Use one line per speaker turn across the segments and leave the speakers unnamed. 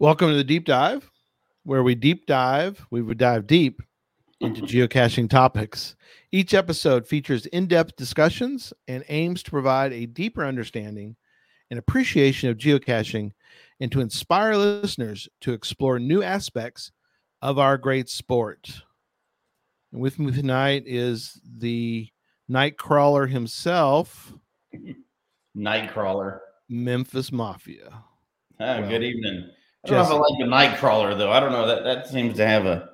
Welcome to the deep dive, where we deep dive, we would dive deep into geocaching topics. Each episode features in depth discussions and aims to provide a deeper understanding and appreciation of geocaching and to inspire listeners to explore new aspects of our great sport. And with me tonight is the Nightcrawler himself,
Nightcrawler.
Memphis Mafia.
Ah,
Well,
good evening. I don't know if I
Jesse.
like the Nightcrawler though. I don't know that that seems to have a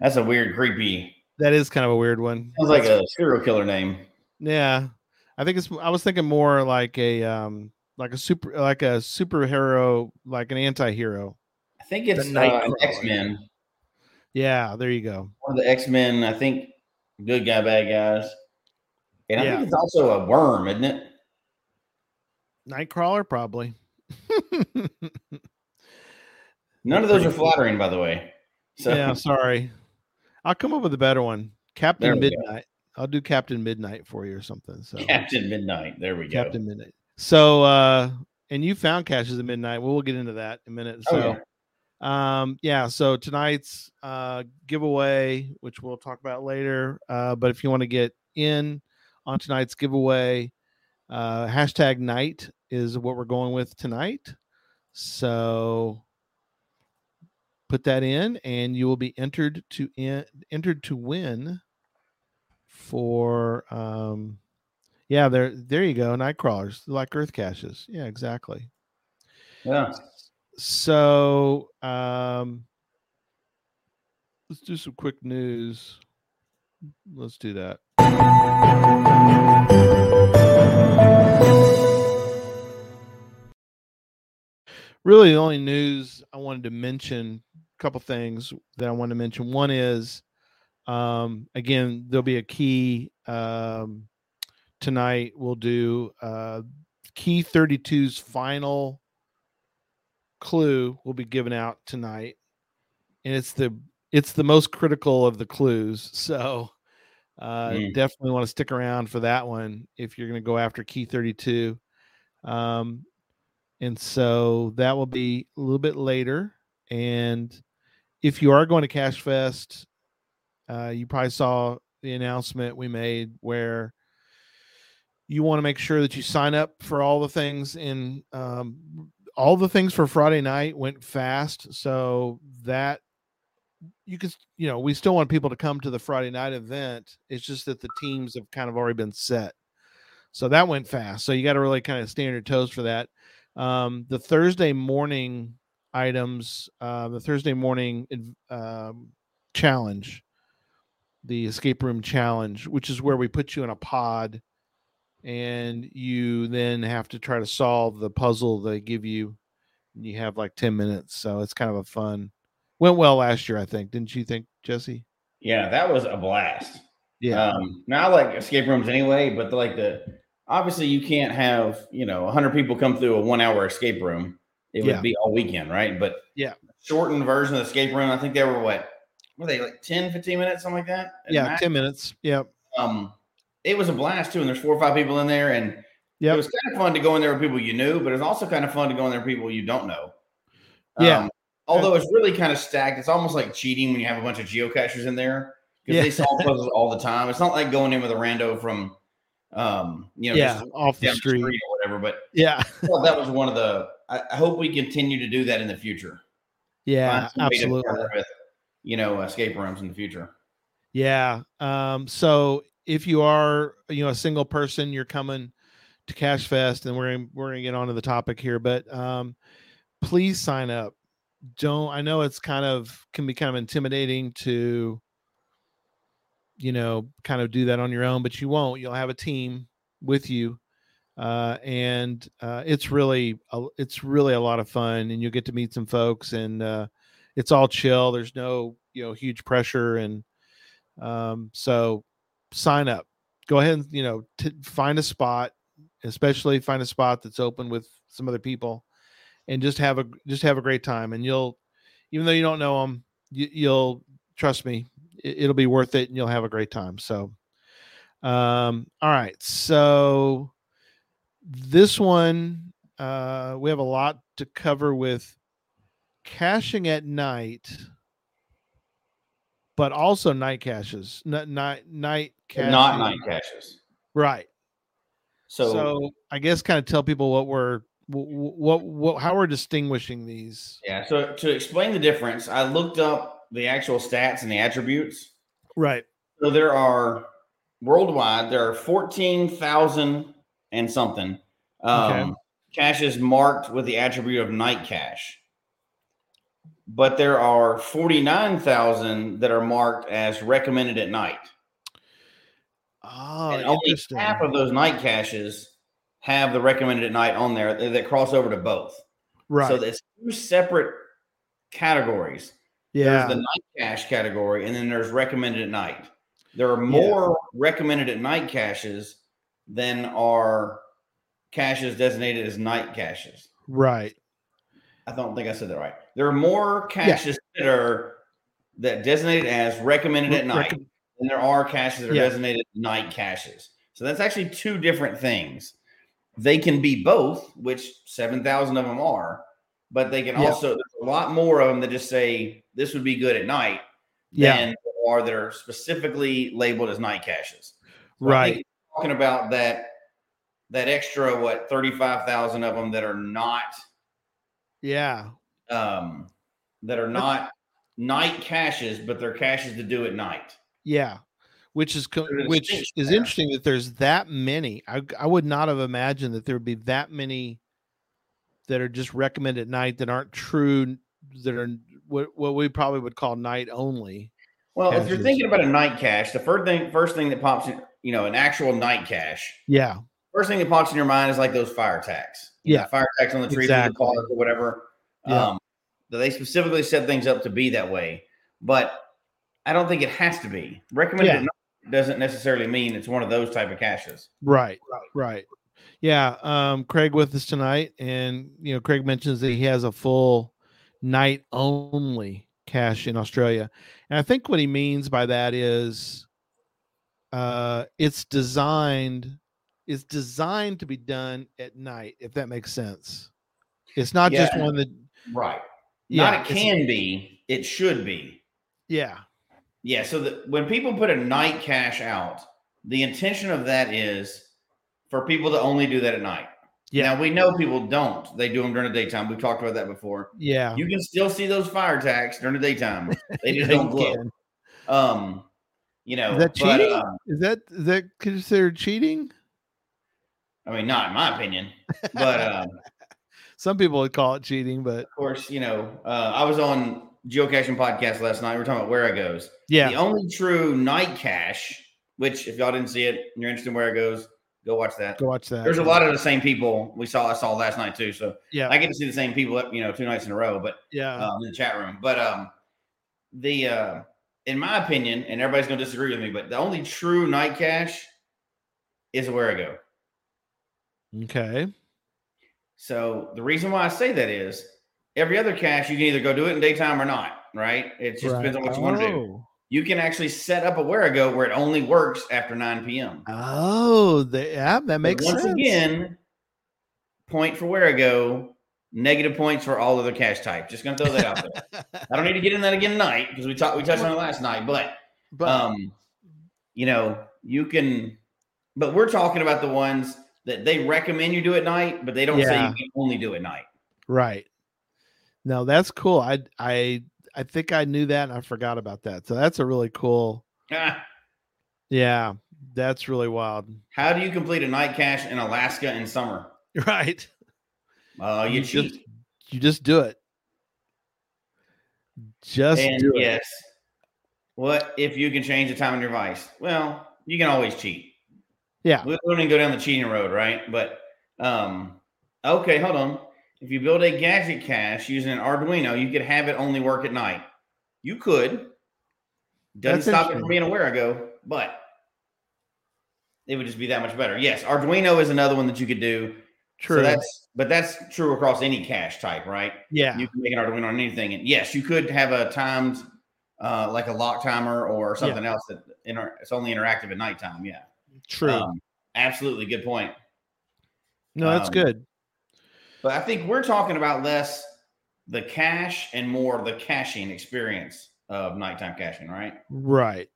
that's a weird, creepy.
That is kind of a weird one.
Sounds like a serial killer name.
Yeah, I think it's. I was thinking more like a um, like a super, like a superhero, like an anti-hero.
I think it's uh, X Men.
Yeah, there you go.
One of the X Men. I think good guy, bad guys. And I
Yeah.
think it's also a worm, isn't it?
Nightcrawler, probably.
None of those are flattering, by the way. So
yeah, sorry. I'll come up with a better one. Captain
we go.
Midnight. I'll do Captain Midnight for you or something. So
Captain Midnight. There we go.
Captain Midnight. So uh and you found caches at midnight. Well, we'll get into that in a minute.
Oh,
So
yeah.
um yeah so tonight's uh giveaway which we'll talk about later uh but if you want to get in on tonight's giveaway uh hashtag night is what we're going with tonight so put that in and you will be entered to in, entered to win for um yeah there there you go night crawlers like earth caches. Yeah exactly.
Yeah.
so um let's do some quick news. Let's do that. Really the only news i wanted to mention couple things that i want to mention one is um again there'll be a key um tonight we'll do uh key 32's final clue will be given out tonight and it's the it's the most critical of the clues so uh
Mm.
definitely want to stick around for that one if you're going to go after key 32 um and so that will be a little bit later and if you are going to cache fest uh you probably saw the announcement we made where you want to make sure that you sign up for all the things in um, all the things for Friday night went fast, so that you can, you know, we still want people to come to the Friday night event. It's just that the teams have kind of already been set, so that went fast. So you got to really kind of stand your toes for that. Um, the Thursday morning items, uh, the Thursday morning um, challenge, the escape room challenge, which is where we put you in a pod and you then have to try to solve the puzzle they give you. And you have like 10 minutes. So it's kind of a fun. Went well last year, I think. Didn't you think, Jesse?
Yeah, that was a blast.
Yeah.
Um, now I like escape rooms anyway, but like the obviously you can't have you know 100 people come through a one hour escape room. It would
Yeah.
be all weekend, right? But
Yeah.
shortened version of the escape room. I think they were what were they like 10, 15 minutes, something like that?
yeah.
max?
10 minutes. Yeah.
Um, it was a blast too, and there's four or five people in there, and
Yep.
it was kind of fun to go in there with people you knew, but it's also kind of fun to go in there with people you don't know.
Yeah.
Um, although it's really kind of stacked, it's almost like cheating when you have a bunch of geocachers in there because
Yeah.
they solve puzzles all the time. It's not like going in with a rando from, um, you know,
yeah.
just
Off the
down
street.
or whatever. But
Yeah.
Thought that was one of the I, I hope we continue to do that in the future.
Yeah,
Find some way to
absolutely.
With, you know, escape rooms in the future.
Yeah. Um, so if you are, you know, a single person, you're coming to Cache Fest, and we're we're gonna get onto the topic here, but um, please sign up. Don't I know it's kind of can be kind of intimidating to, you know, kind of do that on your own, but you won't. You'll have a team with you, uh, and uh, it's really a, it's really a lot of fun, and you'll get to meet some folks, and uh, it's all chill. There's no you know huge pressure and um, so sign up. Go ahead and you know t- find a spot, especially find a spot that's open with some other people, and just have a just have a great time. And you'll, even though you don't know them, you, you'll trust me, it, it'll be worth it, and you'll have a great time. So, um, all right. So this one, uh, we have a lot to cover with caching at night but also night caches, n- night night caches.
Not night caches.
right?
So,
So, I guess kind of tell people what we're wh- what what how we're distinguishing these.
yeah. So to explain the difference, I looked up the actual stats and the attributes.
Right.
So there are worldwide there are fourteen thousand and something um,
Okay.
caches marked with the attribute of night cache, but there are forty nine thousand that are marked as recommended at night.
Oh,
and only half of those night caches have the recommended at night on there that, that cross over to both.
right.
So it's two separate categories.
yeah.
There's the night cache category, and then there's recommended at night. There are more recommended at night caches than are caches designated as night caches.
right.
I don't think I said that right. There are more caches that are that designated as recommended at night
Recom-
than there are caches that are
Yeah.
designated night caches. So that's actually two different things. They can be both, which 7,000 of them are, but they can
Yeah.
also, there's a lot more of them that just say this would be good at night
Yeah.
than are that are specifically labeled as night caches. So
Right.
Talking about that that extra what 35,000 of them that are not
Yeah.
um that are not night caches, but they're caches to do at night.
Yeah. Which is co- which is
there.
interesting that there's that many. I I would not have imagined that there would be that many that are just recommended at night that aren't true that are what what we probably would call night only.
Well, if you're thinking about a night cache, the first thing first thing that pops in, you know, an actual night cache,
Yeah.
first thing that pops in your mind is like those fire tacks. You know,
Yeah.
fire tacks on the trees
Exactly.
the or whatever.
Yeah.
Um, they specifically set things up to be that way, but I don't think it has to be recommended.
Yeah.
Doesn't necessarily mean it's one of those type of caches.
Right. Right. Yeah. Um, Craig with us tonight, and you know, Craig mentions that he has a full night only cache in Australia, and I think what he means by that is, uh, it's designed, it's designed to be done at night, if that makes sense. It's not just one that,
Right.
yeah,
Not it can be. It should be.
yeah,
Yeah. So that when people put a night cache out, the intention of that is for people to only do that at night.
yeah,
Now we know people don't. They do them during the daytime. We've talked about that before.
yeah.
You can still see those fire tacks during the daytime. They just
Yeah,
don't glow. Um, you know,
Is that
but,
cheating?
um,
Is that is that considered cheating?
I mean, not in my opinion, but um,
Some people would call it cheating, but
of course, you know, uh, I was on geocaching podcast last night. We are talking about where it goes.
yeah,
The only true night cache, which if y'all didn't see it, and you're interested in where it goes, go watch that.
go watch that.
There's a lot of the same people we saw. I saw last night too. So
yeah,
I get to see the same people, you know, two nights in a row. But
yeah.
um, in the chat room. But um, the uh, in my opinion, and everybody's gonna disagree with me, but the only true night cache is a Wherigo.
Okay.
So the reason why I say that is every other cache you can either go do it in daytime or not, right? It just depends on what you want to do.
Oh.
You can actually set up a Wherigo where it only works after 9 p.m.
Oh, the, yeah, that makes
once
sense.
Once again, point for Wherigo, negative points for all other cache types. Just gonna throw that out there. I don't need to get in that again tonight because we talked we touched on it last night, but
but
um you know you can but we're talking about the ones that they recommend you do at night but they don't say you can only do at night
Right. No, that's cool. I I I think I knew that and I forgot about that. So that's a really cool.
Ah,
Yeah, that's really wild.
How do you complete a night cache in Alaska in summer?
Right.
Uh, you, cheat.
just you just do it. Just
and
do it.
yes, what if you can change the time on your device? Well, you can always cheat.
Yeah.
We don't even go down the cheating road, right? But um, okay, hold on. If you build a gadget cache using an Arduino, you could have it only work at night. You could. Doesn't
That's
stop it from being aware. I go, but it would just be that much better. Yes, Arduino is another one that you could do.
True.
So that's but that's true across any cache type, right?
yeah.
You can make an Arduino on anything, and yes, you could have a timed, uh, like a lock timer or something else that inter- it's only interactive at nighttime. Yeah,
True.
Um, absolutely, good point.
no, that's
um,
good.
But I think we're talking about less the cache and more the caching experience of nighttime caching, right?
Right.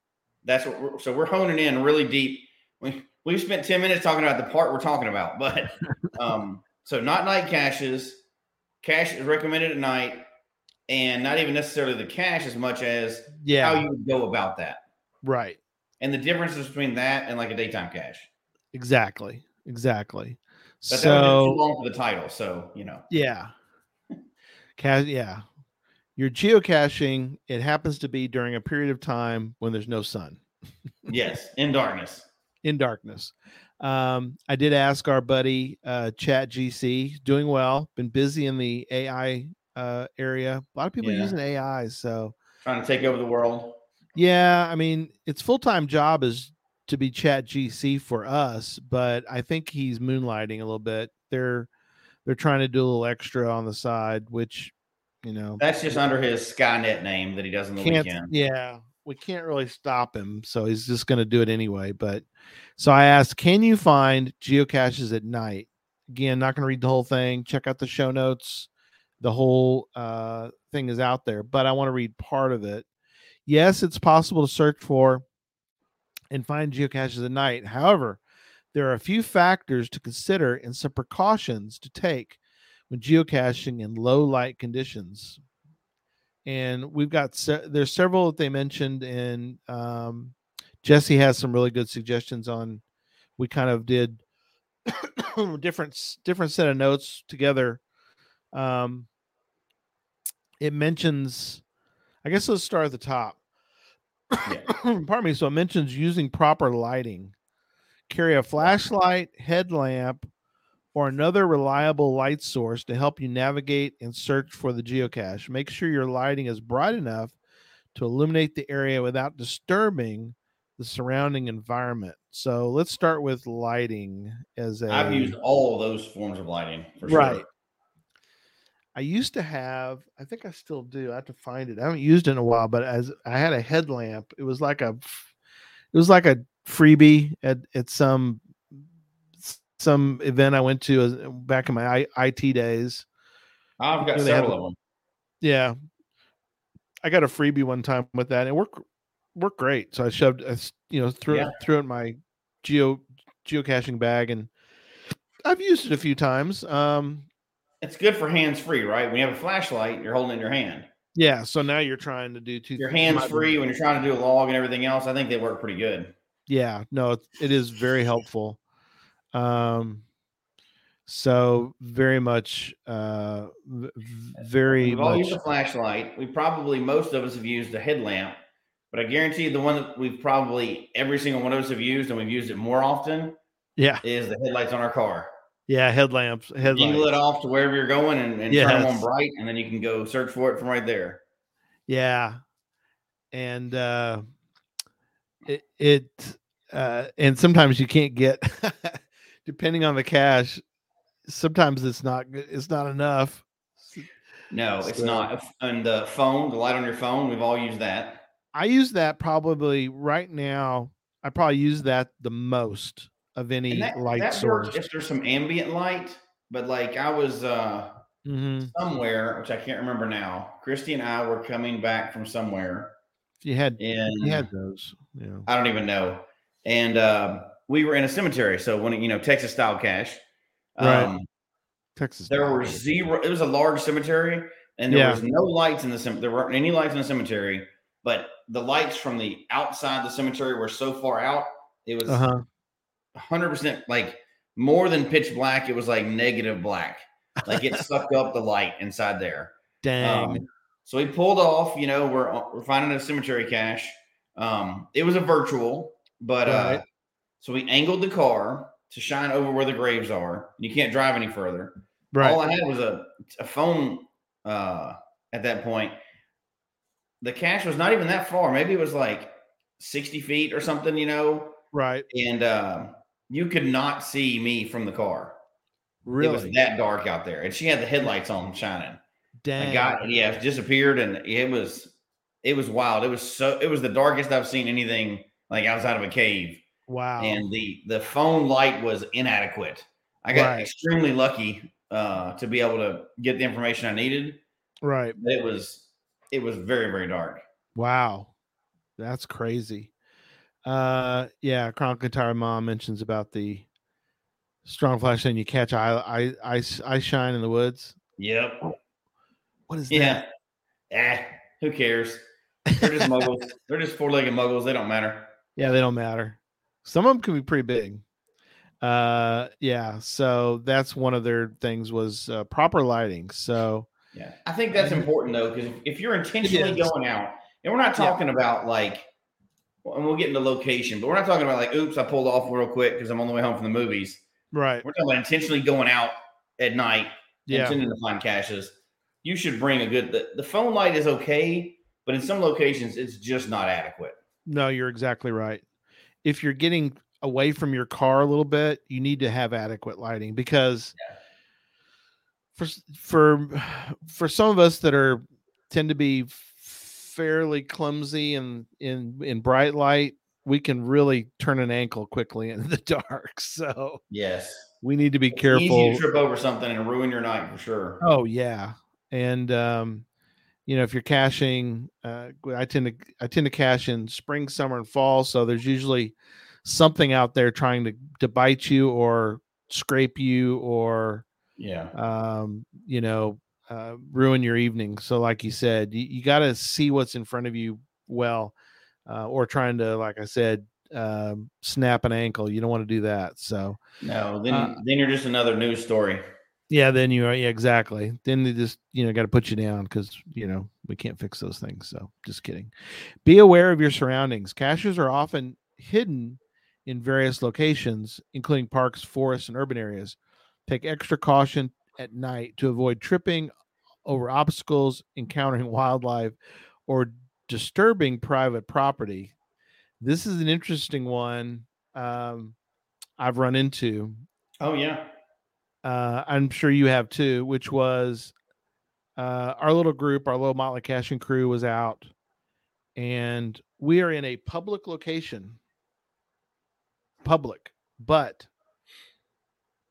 That's what. We're, so we're honing in really deep. We we've spent ten minutes talking about the part we're talking about, but um, so not night caches. Cache is recommended at night, and not even necessarily the cache as much as
Yeah.
how you would go about that,
right.
and the differences between that and like a daytime cache.
Exactly. Exactly.
But
so
long for the title, so you know.
yeah. Yeah. Your geocaching, it happens to be during a period of time when there's no sun.
Yes, in darkness.
In darkness. Um, I did ask our buddy uh, Chat GC, doing well, been busy in the AI uh, area. A lot of people
Yeah.
using AI. So,
Trying to take over the world.
yeah, I mean, its full time job is to be Chat GC for us, but I think he's moonlighting a little bit. They're they're trying to do a little extra on the side, which you know
That's just under his Skynet name that he does in the
can't
weekend.
yeah we can't really stop him so he's just going to do it anyway but so i asked can you find geocaches at night? Again not going to read the whole thing check out the show notes the whole uh, thing is out there but i want to read part of it. Yes it's possible to search for and find geocaches at night. However there are a few factors to consider and some precautions to take when geocaching in low light conditions and we've got se- there's several that they mentioned and um, jesse has some really good suggestions on we kind of did different different set of notes together. Um, it mentions i guess let's start at the top. Pardon me so it mentions using proper lighting. Carry a flashlight headlamp or another reliable light source to help you navigate and search for the geocache. Make sure your lighting is bright enough to illuminate the area without disturbing the surrounding environment. So let's start with lighting as a
I've used all of those forms of lighting for sure.
Right. I used to have, I think I still do. I have to find it. I haven't used it in a while, but as I had a headlamp, it was like a it was like a freebie at at some some event I went to back in my I, IT days.
I've got several of them.
Yeah. I got a freebie one time with that and it worked worked great. So I shoved I you know threw
Yeah.
it threw in my geo geocaching bag and I've used it a few times. Um
It's good for hands free, right? When you have a flashlight, you're holding it in your hand.
yeah, so now you're trying to do two
Your hands free when you're trying to do a log and everything else. I think they work pretty good.
Yeah, no, it is very helpful. Um so very much uh very
We've all
much
used a flashlight. We probably most of us have used a headlamp, but I guarantee the one that we've probably every single one of us have used, and we've used it more often,
yeah,
is the headlights on our car.
yeah, headlamps,
You
headlights.
let off to wherever you're going and, and turn them on bright, and then you can go search for it from right there.
Yeah. And uh it it uh and sometimes you can't get depending on the cache, sometimes it's not it's not enough.
No, it's
So-
not. And the phone, the light on your phone, we've all used that.
I use that probably right now. I probably use that the most of any
that,
light
that
source.
works if there's some ambient light. But like I was uh
Mhm.
somewhere, which I can't remember now. Christy and I were coming back from somewhere
If you had
in
you had those, know.
I don't even know. And uh, we were in a cemetery, so when you know Texas style cache.
Right.
Um,
Texas.
There were zero. It was a large cemetery, and there
Yeah.
was no lights in the cemetery. There weren't any lights in the cemetery, but the lights from the outside the cemetery were so far out. It was
Uh huh.
hundred percent like more than pitch black. It was like negative black. Like it sucked up the light inside there.
Dang.
Um, so we pulled off. You know, we're we're finding a cemetery cache. Um, it was a virtual, but uh,
Right.
So we angled the car to shine over where the graves are. And You can't drive any further.
right.
All I had was a a phone uh, at that point. The cache was not even that far. Maybe it was like sixty feet or something. You know,
right.
and uh, you could not see me from the car.
Really?
It was that dark out there, and she had the headlights on shining.
Dang.
I got yeah, it disappeared, and it was it was wild. It was so it was the darkest I've seen anything like outside of a cave,
wow.
and the the phone light was inadequate. I got
Right.
extremely lucky uh, to be able to get the information I needed,
right.
but it was it was very very dark.
Wow. That's crazy. Uh yeah, Chronicle Tire Mom mentions about the strong flash and you catch I I I shine in the woods.
Yep.
What is
Yeah.
that?
Ah, who cares? They're just muggles. They're just four legged muggles. They don't matter.
Yeah, they don't matter. Some of them can be pretty big. Uh yeah, so that's one of their things was uh, proper lighting. So
Yeah, I think that's important though, because if, you're intentionally going out, and we're not
Yeah.
talking about like, and we'll get into location, but we're not talking about like, oops, I pulled off real quick because I'm on the way home from the movies.
right.
We're talking about intentionally going out at night,
Yeah.
intending to find caches. You should bring a good. The, the phone light is okay, but in some locations, it's just not adequate.
No, you're exactly right. If you're getting away from your car a little bit, you need to have adequate lighting because for for for some of us that are tend to be fairly clumsy and in in bright light, we can really turn an ankle quickly in the dark. So
Yes,
we need to be
It's
careful.
Easy to trip over something and ruin your night for sure.
Oh yeah, and um, you know if you're caching, uh, I tend to I tend to cache in spring, summer, and fall. So there's usually something out there trying to to bite you or scrape you or
Yeah,
um, you know uh, ruin your evening. So like you said, you, you got to see what's in front of you well, uh, or trying to like I said. Um, snap an ankle. You don't want to do that. So,
no, then
Uh,
then you're just another news story.
Yeah, then you are yeah, exactly. Then they just you know got to put you down because you know we can't fix those things. So just kidding. Be aware of your surroundings. Caches are often hidden in various locations, including parks, forests, and urban areas. Take extra caution at night to avoid tripping over obstacles, encountering wildlife, or disturbing private property. This is an interesting one um, I've run into
Oh yeah,
uh, I'm sure you have too, which was uh, our little group, our little Motley Caching crew was out, and we are in a public location, public, but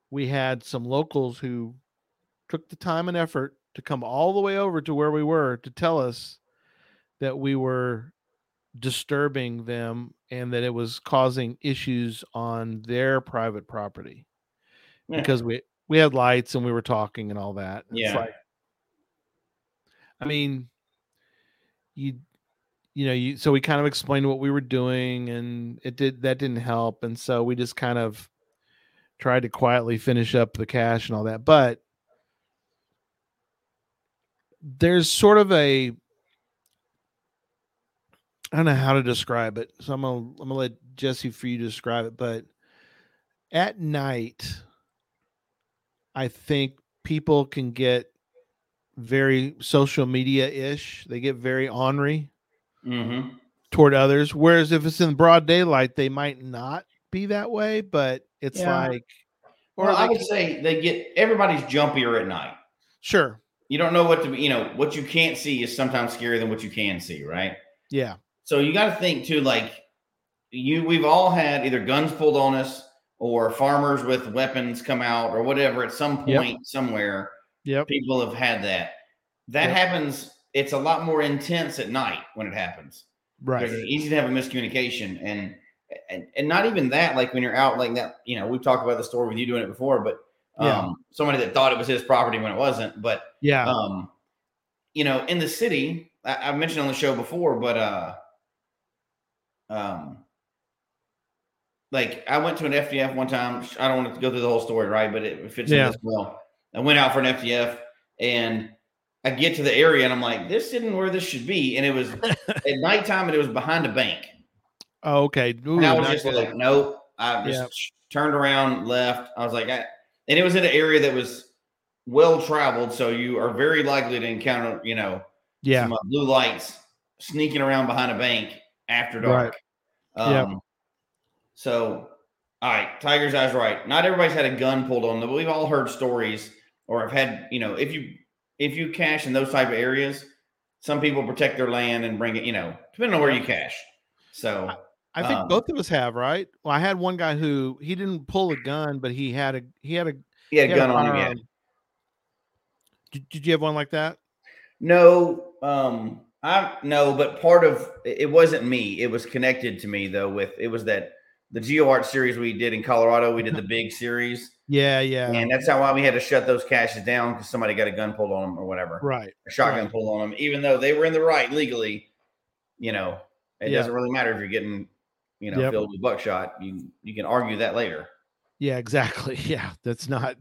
we had some locals who took the time and effort to come all the way over to where we were to tell us that we were disturbing them and that it was causing issues on their private property
Yeah.
because we we had lights and we were talking and all that. It's
Yeah.
like I mean you you know, you so we kind of explained what we were doing and it did that didn't help and so we just kind of tried to quietly finish up the cache and all that. But there's sort of a I don't know how to describe it. So I'm gonna I'm gonna let Jesse for you to describe it, but at night I think people can get very social media ish. They get very ornery
mm-hmm.
toward others. Whereas if it's in broad daylight, they might not be that way, but it's
Yeah.
like, or
Well, I would
can-
say they get everybody's jumpier at night.
sure.
You don't know what to, you know, what you can't see is sometimes scarier than what you can see, right?
Yeah.
So you got to think too, like you, we've all had either guns pulled on us or farmers with weapons come out or whatever at some
Yep.
point somewhere.
Yep.
People have had that. That
Yep.
happens. It's a lot more intense at night when it happens.
Right.
It's easy to have a miscommunication and, and and not even that. Like when you're out like that, you know, we've talked about the story with you doing it before, but Um,
Yeah.
somebody that thought it was his property when it wasn't. But
Yeah.
um, you know, in the city, I, I mentioned on the show before, but uh, um, like I went to an FTF one time. I don't want to go through the whole story, right? But it fits
Yeah.
in as well. I went out for an FTF and I get to the area and I'm like, this isn't where this should be. And it was at nighttime and it was behind a bank.
oh, okay. Ooh,
And I was just like, nope. I just
Yeah.
turned around, left. I was like, I, and it was in an area that was well traveled, so you are very likely to encounter, you know,
yeah.
some uh, blue lights sneaking around behind a bank after dark.
Yeah.
Um, So, all right, Tiger's eyes right. Not everybody's had a gun pulled on them, but we've all heard stories or have had, you know, if you if you cache in those type of areas, some people protect their land and bring it, you know, depending on where you cache. So,
I think
um,
both of us have, right? Well, I had one guy who he didn't pull a gun, but he had a he had a
he had
he
a
had
gun on him. Yeah.
Did, did you have one like that?
No, um, I no, but part of it wasn't me. It was connected to me though. With it was that the GeoArt series we did in Colorado. We did the big series,
Yeah, yeah.
and that's how why we had to shut those caches down because somebody got a gun pulled on them or whatever,
right.
a shotgun
right.
pulled on them, even though they were in the right legally. You know, it
Yeah.
doesn't really matter if you're getting, you know,
Yep.
filled with buckshot. You you can argue that later.
Yeah, exactly. Yeah, that's not.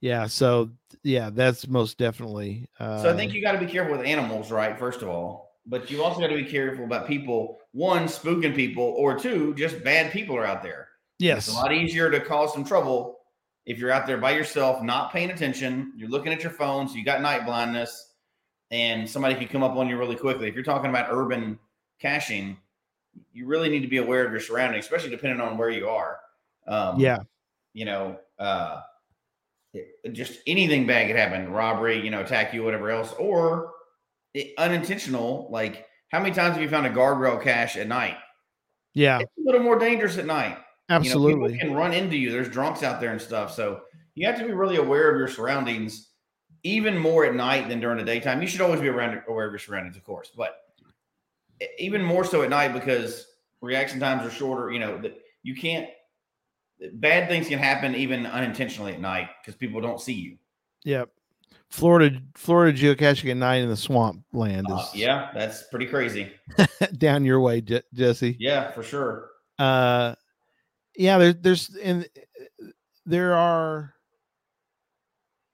Yeah, so yeah, that's most definitely. Uh,
So I think you got to be careful with animals, right? First of all, but you also got to be careful about people. One, spooking people, or two, just bad people are out there.
yes,
It's a lot easier to cause some trouble if you're out there by yourself, not paying attention. You're looking at your phone, so you got night blindness, and somebody could come up on you really quickly. If you're talking about urban caching, you really need to be aware of your surroundings, especially depending on where you are. Um,
yeah,
you know, uh, just anything bad could happen robbery, you know, attack you, whatever else, or it, unintentional. Like, how many times have you found a guardrail cache at night?
yeah,
It's a little more dangerous at night. You know,
absolutely.
people can run into you. There's drunks out there and stuff. So you have to be really aware of your surroundings, even more at night than during the daytime. You should always be around aware of your surroundings, of course, but even more so at night because reaction times are shorter. You know that you can't. Bad things can happen even unintentionally at night because people don't see you.
Yep. Florida, Florida geocaching at night in the swamp land is
Uh, yeah, that's pretty crazy.
down your way, Je- Jesse.
Yeah, for sure.
uh yeah there, there's and there are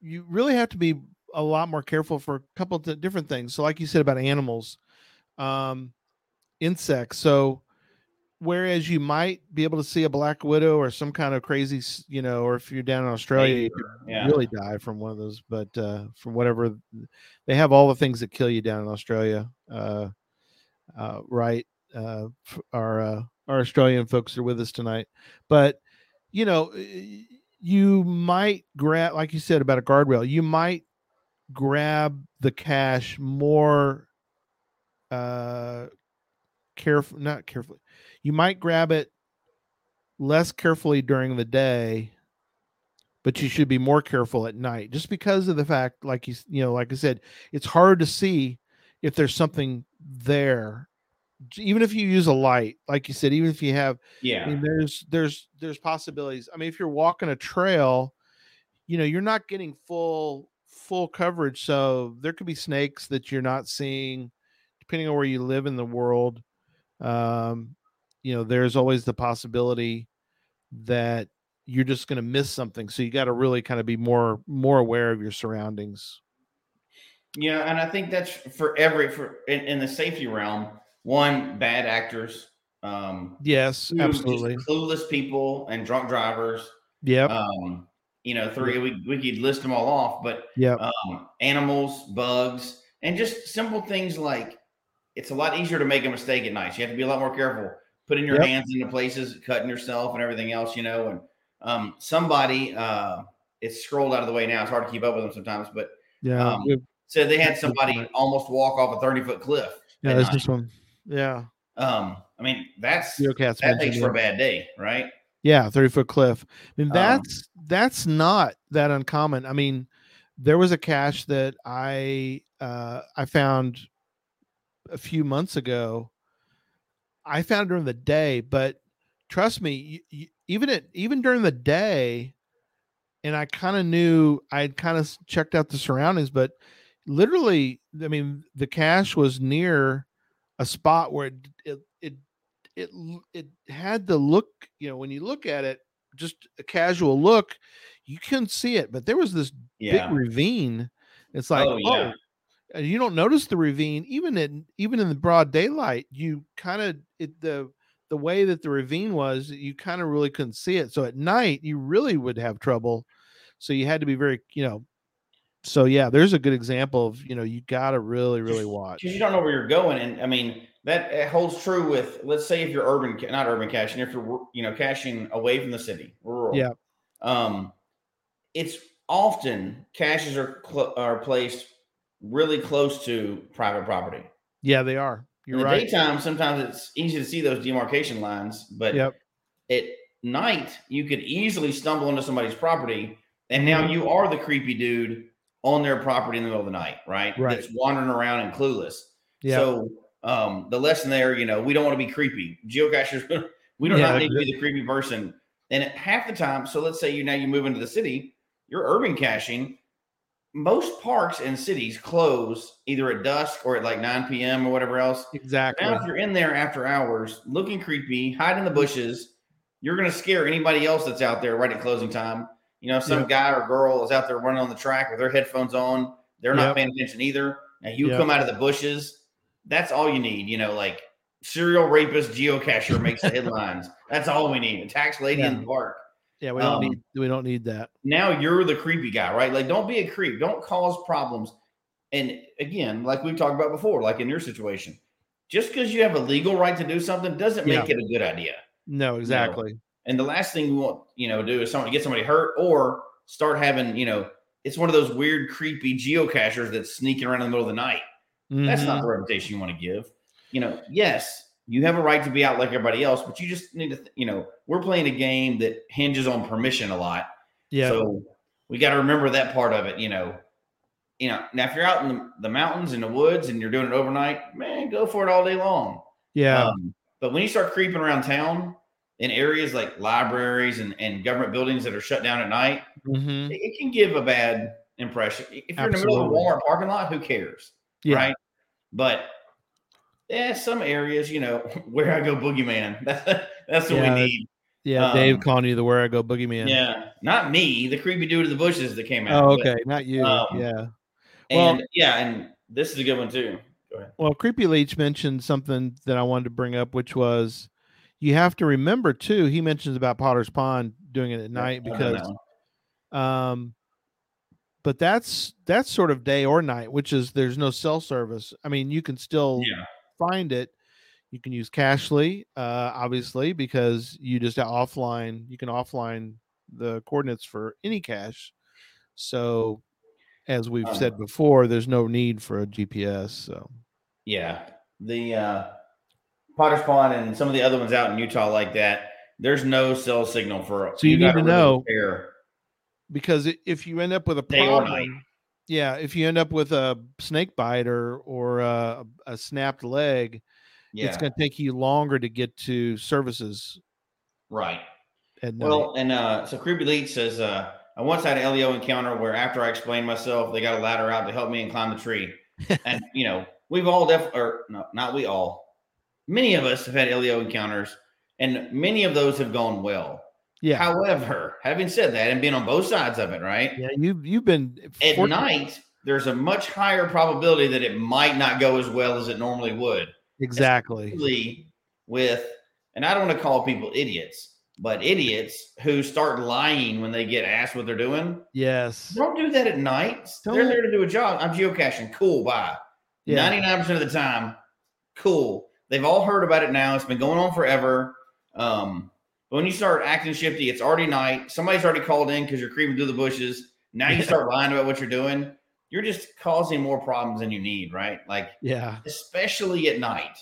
you really have to be a lot more careful for a couple of different things so like you said about animals um insects so whereas you might be able to see a black widow or some kind of crazy you know or if you're down in australia you could
Yeah.
really die from one of those but uh from whatever they have all the things that kill you down in australia uh uh right uh our uh our australian folks are with us tonight but you know you might grab like you said about a guardrail you might grab the cache more uh careful not carefully you might grab it less carefully during the day but you should be more careful at night just because of the fact like you you know like i said it's hard to see if there's something there even if you use a light like you said even if you have
Yeah.
I mean, there's there's there's possibilities. I mean, if you're walking a trail, you know, you're not getting full full coverage, so there could be snakes that you're not seeing, depending on where you live in the world. Um, you know, there's always the possibility that you're just going to miss something. So you got to really kind of be more more aware of your surroundings.
Yeah, and I think that's for every for in, in the safety realm. One, bad actors. Um,
Yes, absolutely.
clueless people and drunk drivers.
Yeah.
Um, you know, three. We we could list them all off, but
yeah.
um, animals, bugs, and just simple things like it's a lot easier to make a mistake at night. You have to be a lot more careful, putting your
Yep.
hands into places, cutting yourself, and everything else. You know, and um, somebody uh, it's scrolled out of the way now. It's hard to keep up with them sometimes, but
yeah.
um,
we've-
said they had
That's a good
somebody
point.
almost walk off a thirty foot cliff.
yeah.
at
There's this one. Yeah.
Um, I mean that's
Geocats
that makes for a bad day, right?
Yeah, 30 foot cliff. I mean,
Um,
that's that's not that uncommon. I mean, there was a cache that I uh I found a few months ago. I found during the day, but trust me, you, you, even at even during the day, and I kind of knew I had kind of checked out the surroundings, but literally, I mean, the cache was near a spot where it it it it, it had the look. You know, when you look at it, just a casual look, you couldn't see it, but there was this
Yeah.
big ravine. It's like,
Oh, yeah.
oh, you don't notice the ravine even in even in the broad daylight. You kind of it the the way that the ravine was, you kind of really couldn't see it. So at night, you really would have trouble. So you had to be very, you know. So yeah, there's a good example of you know you got to really really watch.
because you don't know where you're going. And I mean, that holds true with, let's say, if you're urban, not urban caching, if you're, you know, caching away from the city, rural.
Yeah.
Um, it's often caches are, cl- are placed really close to private property.
Yeah, they are. You're
In the
right.
daytime, sometimes it's easy to see those demarcation lines, but
Yep.
at night, you could easily stumble into somebody's property, and now
Mm-hmm.
you are the creepy dude on their property in the middle of the night, right?
Right.
That's wandering around and clueless.
Yeah.
So um, the lesson there, you know, we don't want to be creepy. Geocachers, we do
Yeah,
not need to be the creepy person. And at half the time, so let's say you now you move into the city, you're urban caching. Most parks and cities close either at dusk or at like 9 p.m. or whatever else.
exactly.
Now, if you're in there after hours, looking creepy, hide in the bushes, you're going to scare anybody else that's out there right at closing time. You know, some
Yep.
guy or girl is out there running on the track with their headphones on, they're not
Yep.
paying attention either. Now you
Yep.
come out of the bushes, that's all you need. You know, like serial rapist geocacher makes the headlines. That's all we need. A tax lady in the park.
Yeah, we don't
um,
need we don't need that.
Now you're the creepy guy, right? Like, don't be a creep. Don't cause problems. And again, like we've talked about before, like in your situation, just because you have a legal right to do something doesn't make it a good idea.
No, exactly.
And the last thing we want, you know, do is someone get somebody hurt or start having, you know, it's one of those weird, creepy geocachers that's sneaking around in the middle of the night. That's
Mhm.
not the reputation you want to give. You know, yes, you have a right to be out like everybody else, but you just need to, th- you know, we're playing a game that hinges on permission a lot.
yeah.
So we got to remember that part of it. You know, you know. Now, if you're out in the, the mountains in the woods and you're doing it overnight, man, go for it all day long.
yeah.
Um, but when you start creeping around town in areas like libraries and, and government buildings that are shut down at night,
Mhm.
it, it can give a bad impression. If you're in the middle of a
Absolutely.
Walmart parking lot, who cares?
Yeah.
Right. But yeah, some areas, you know, Wherigo boogeyman. That's what
Yeah.
we need.
Yeah, Dave
um,
calling you the Wherigo boogeyman.
Yeah. Not me, the creepy dude in the bushes that came out.
Oh,
but-
okay. Not you.
um,
yeah.
And
Well-
yeah, and this is a good one too. Go ahead.
Well, Creepy Leech mentioned something that I wanted to bring up, which was you have to remember too. He mentions about Potter's Pond doing it at night because um but that's that's sort of day or night which is there's no cell service i mean you can still
yeah,
find it you can use Cachly uh obviously because you just offline you can offline the coordinates for any cache so as we've said
Um,
before there's no need for a gps so
yeah. The uh Potter's Pond and some of the other ones out in Utah like that, there's no cell signal for
So you need
gotta really
know- because if you end up with a problem. Yeah if you end up with a snake bite or or a, a snapped leg
Yeah,
it's going to take you longer to get to services
right.
night.
Well, and uh, so Creepy Leech says, uh, I once had an LEO encounter where after I explained myself, they got a ladder out to help me and climb the tree. and, you know, we've all def or no, not we all, many of us have had LEO encounters and many of those have gone well.
Yeah,
However, having said that and being on both sides of it, right?
yeah, you you've been
At
fortunate-
night, there's a much higher probability that it might not go as well as it normally would.
exactly.
Especially with, and I don't want to call people idiots, but idiots who start lying when they get asked what they're doing.
Yes,
Don't do that at night. They're there to do a job. I'm geocaching. Cool. Bye.
yeah,
99% of the time, cool. They've all heard about it now. It's been going on forever. Um, but when you start acting shifty, it's already night. Somebody's already called in because you're creeping through the bushes. Now you start lying about what you're doing. You're just causing more problems than you need, right? Like,
yeah,
especially at night.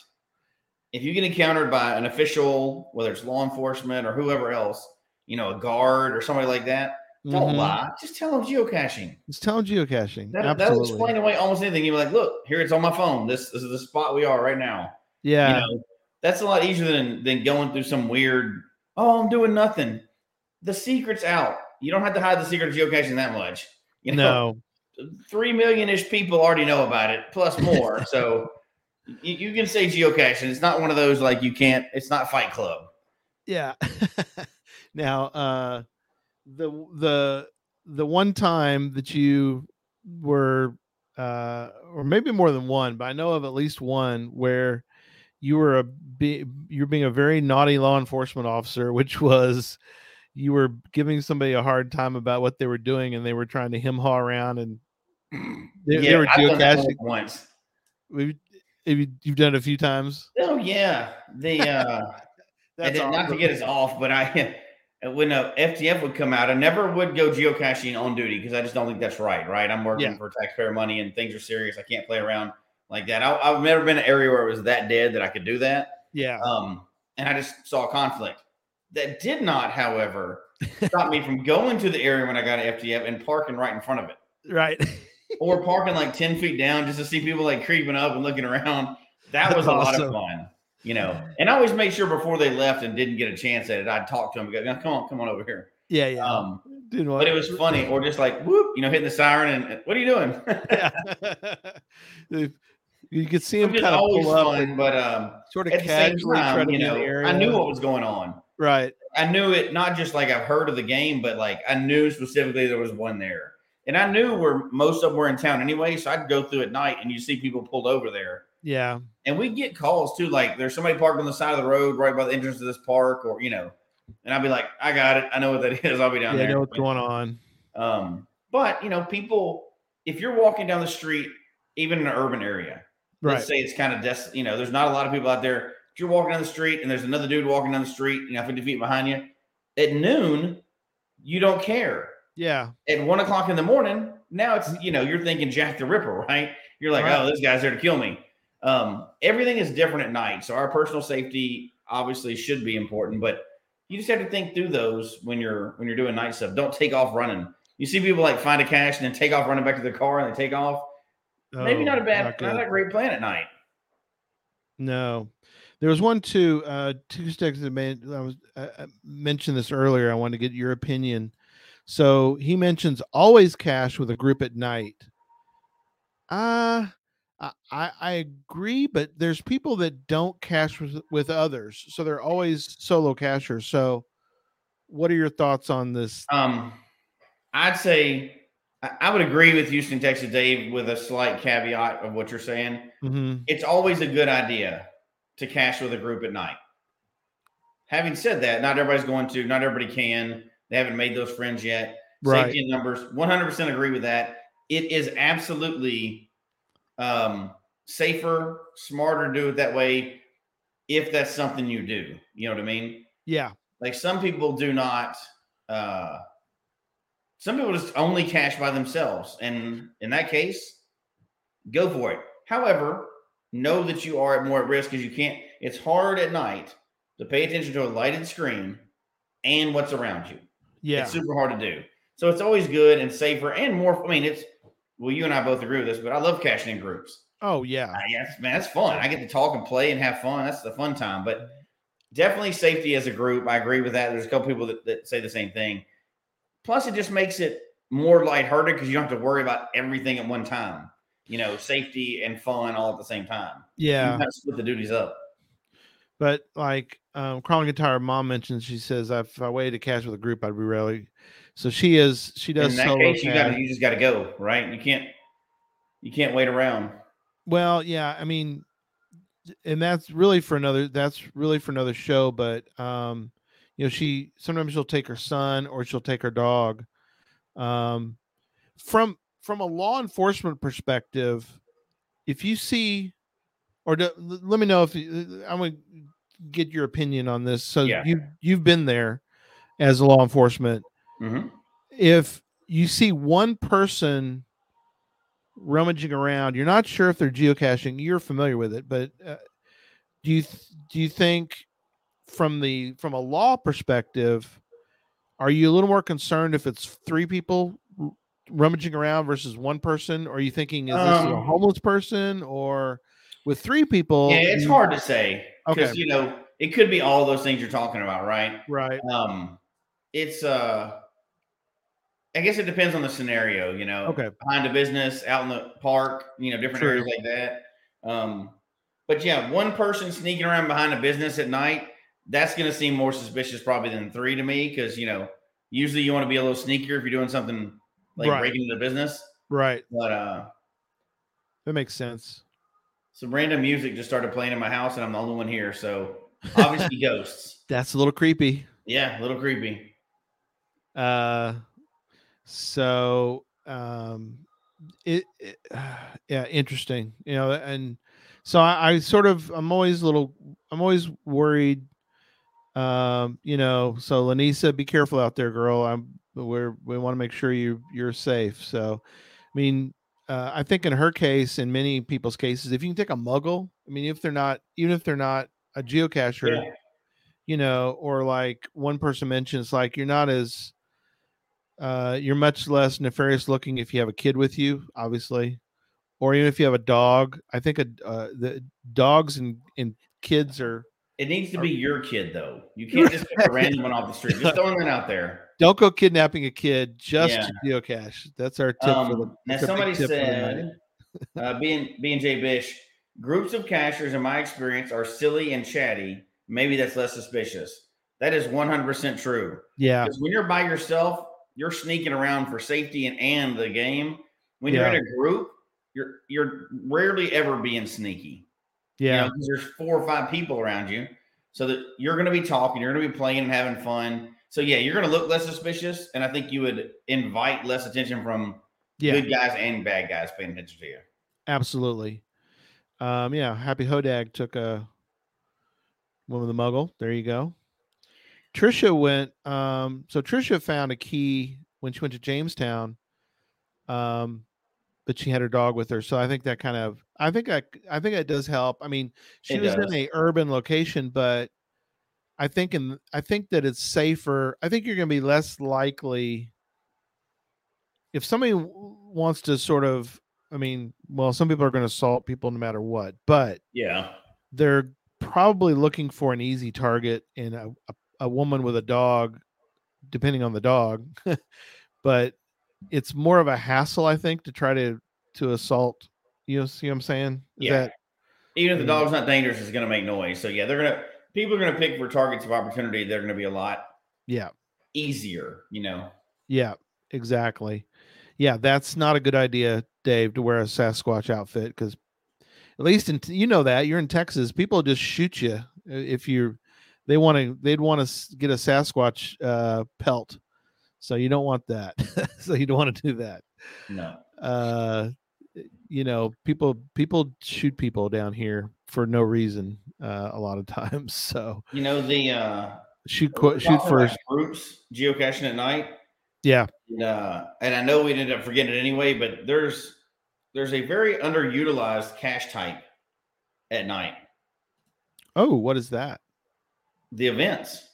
If you get encountered by an official, whether it's law enforcement or whoever else, you know, a guard or somebody like that, don't
Mhm.
lie. Just tell them geocaching.
It's telling geocaching.
That, that'll explain away almost anything. You're like, look, here it's on my phone. This, this is the spot we are right now.
yeah,
You know, that's a lot easier than than going through some weird. Oh, I'm doing nothing. The secret's out. you don't have to hide the secret of geocaching that much. You know,
no,
three million ish people already know about it, plus more. so you, you can say geocaching. It's not one of those like you can't. It's not Fight Club.
yeah. now, uh, the the the one time that you were, uh, or maybe more than one, but I know of at least one where you were a you're being a very naughty law enforcement officer, which was you were giving somebody a hard time about what they were doing, and they were trying to hem haw around, and they, they were
I've done that
geocaching.
once.
We've, you, you've done it a few times.
Oh yeah, the uh, and
That's
then not to get us off, but I when a FTF would come out, I never would go geocaching on duty because I just don't think that's right. Right, I'm working
Yeah.
for taxpayer money and things are serious. I can't play around like that. I, I've never been an area where it was that dead that I could do that.
yeah,
Um, and I just saw a conflict. That did not, however, stop me from going to the area when I got an FTF and parking right in front of it,
right.
or parking like ten feet down just to see people like creeping up and looking around. That was
That's
a lot of fun, you know. And I always made sure before they left and didn't get a chance at it, I'd talk to them. and Go, "Come on, come on over here."
yeah, yeah.
Um,
Didn't
but it was funny, or just like whoop, you know, hitting the siren and what are you doing?
yeah. If- you could see him kind of
always
pull up
fun,
and
but um,
sort of
at
casually
time, you know,
area.
I knew what was going on.
right.
I knew it not just like I've heard of the game, but like I knew specifically there was one there. And I knew where most of them were in town anyway. So I'd go through at night and you see people pulled over there.
Yeah.
And we get calls too, like there's somebody parked on the side of the road right by the entrance to this park, or you know, and I'd be like, I got it. I know what that is. I'll be down
Yeah, I know what's going on.
Um, but you know, people, if you're walking down the street, even in an urban area,
Right.
let's say it's kind of des- you know, there's not a lot of people out there. If you're walking down the street and there's another dude walking down the street, you know, 50 feet behind you, at noon, you don't care.
Yeah.
At one o'clock in the morning, now it's you know, you're thinking Jack the Ripper, right? You're like,
Right.
oh, this guy's there to kill me. Um, everything is different at night, so our personal safety obviously should be important, but you just have to think through those when you're when you're doing night stuff. Don't take off running. You see people like find a cache and then take off running back to the car and they take off. Maybe
Oh,
not a bad, not,
good.
a great plan at night.
No, there was one too. Uh, two sticks that made. I was I, mentioned this earlier. I wanted to get your opinion. So he mentions always cache with a group at night. Uh I I I agree, but there's people that don't cache with, with others, so they're always solo cachers. So, what are your thoughts on this?
Um, I'd say I, would agree with Houston, Texas, Dave, with a slight caveat of what you're saying.
Mhm.
It's always a good idea to cache with a group at night. Having said that, not everybody's going to, not everybody can. They haven't made those friends yet.
Right.
Safety in numbers, 100% agree with that. It is absolutely um, safer, smarter to do it that way if that's something you do. You know what I mean?
Yeah,
Like some people do not. Uh, some people just only cache by themselves, and in that case, go for it. However, know that you are at more at risk because you can't. It's hard at night to pay attention to a lighted screen and what's around you.
yeah,
It's super hard to do. So it's always good and safer and more. I mean, it's well, you and I both agree with this, but I love caching in groups.
oh yeah,
that's- man, that's fun. I get to talk and play and have fun. That's the fun time. But definitely safety as a group. I agree with that. There's a couple people that, that say the same thing. Plus, it just makes it more lighthearted because you don't have to worry about everything at one time. You know, safety and fun all at the same time. You
yeah.
kind of split the duties up.
But like um chronically tired mom mentions, she says if I waited to cache with a group, I'd be really so she is she does
In that
solo
case, you gotta, you just got to go right. You can't you can't wait around.
Well, yeah, I mean, and that's really for another. That's really for another show. But um, you know, she sometimes she'll take her son or she'll take her dog. Um, from from a law enforcement perspective, if you see, or do, let me know if you- I'm gonna get your opinion on this. So
Yeah.
you you've been there as a law enforcement.
Mhm.
If you see one person rummaging around, you're not sure if they're geocaching. You're familiar with it, but uh, do you do you think from the from a law perspective, are you a little more concerned if it's three people rummaging around versus one person? Or are you thinking is this a
Um,
homeless person or with three people?
Yeah, it's
you-
hard to say because
Okay.
you know it could be all those things you're talking about, right?
right?
Um, it's uh, I guess it depends on the scenario, you know.
Okay.
Behind a business, out in the park, you know, different
True.
areas like that. Um, but yeah, one person sneaking around behind a business at night, that's going to seem more suspicious probably than three to me because, you know, usually you want to be a little sneakier if you're doing something like
Right.
breaking into the business.
Right.
But uh,
That makes sense.
some random music just started playing in my house and I'm the only one here. So obviously ghosts.
That's a little creepy.
Yeah, a little creepy.
Uh, so um, it, it yeah, interesting. You know, and so I, I sort of I'm always a little I'm always worried. Um, you know, so Lanisa, be careful out there, girl. I'm we're we want to make sure you you're safe. So, I mean, uh, I think in her case, in many people's cases, if you can take a muggle, I mean, if they're not even if they're not a geocacher,
Yeah.
you know, or like one person mentions, like you're not as uh, you're much less nefarious looking if you have a kid with you, obviously, or even if you have a dog. I think a, uh, the dogs and, and kids are
It needs to be your kid though. You can't just pick a random one off the street. Just throwing that out there.
don't go kidnapping a kid just
Yeah.
to geocache. That's our tip for the.
Um, now
that's our big
somebody
tip for the night.
said, uh, B and B and J Bish, groups of cachers, in my experience, are silly and chatty. Maybe that's less suspicious. That is one hundred percent true.
yeah,
Because when you're by yourself, you're sneaking around for safety and, and the game. When you're in a group, you're you're rarely ever being sneaky.
Yeah,
because there's four or five people around you, so that you're going to be talking, you're going to be playing and having fun. So yeah, you're going to look less suspicious, and I think you would invite less attention from
yeah,
good guys and bad guys paying attention to you.
absolutely. Um, yeah, Happy Hodag took a one with the muggle. There you go. Trisha went. Um, so Trisha found a key when she went to Jamestown. Um, but she had her dog with her, so I think that kind of, I think I, I think it does help. I mean, she
It
was
does.
in a urban location, but I think in, I think that it's safer. I think you're going to be less likely if somebody wants to sort of. I mean, well, some people are going to assault people no matter what, but
Yeah,
they're probably looking for an easy target in a, a, a woman with a dog, depending on the dog. but it's more of a hassle, I think, to try to to assault. You know, see what I'm saying? Is
Yeah.
that-
even if the
Mm.
dog's not dangerous, it's going to make noise. So yeah, they're going to people are going to pick for targets of opportunity. They're going to be a lot
yeah,
easier, you know.
yeah, exactly. Yeah, that's not a good idea, Dave, to wear a Sasquatch outfit because at least in you know that you're in Texas, people just shoot you uh, if you're. They want to. They'd want to get a Sasquatch uh, pelt, so you don't want that. so you don't want to do that.
No,
uh you know people people shoot people down here for no reason uh a lot of times so
you know the uh,
shoot qu- shoot first
groups geocaching at night.
yeah
And, uh, and I know we ended up forgetting it anyway, but there's there's a very underutilized cache type at night.
oh what is that
The events.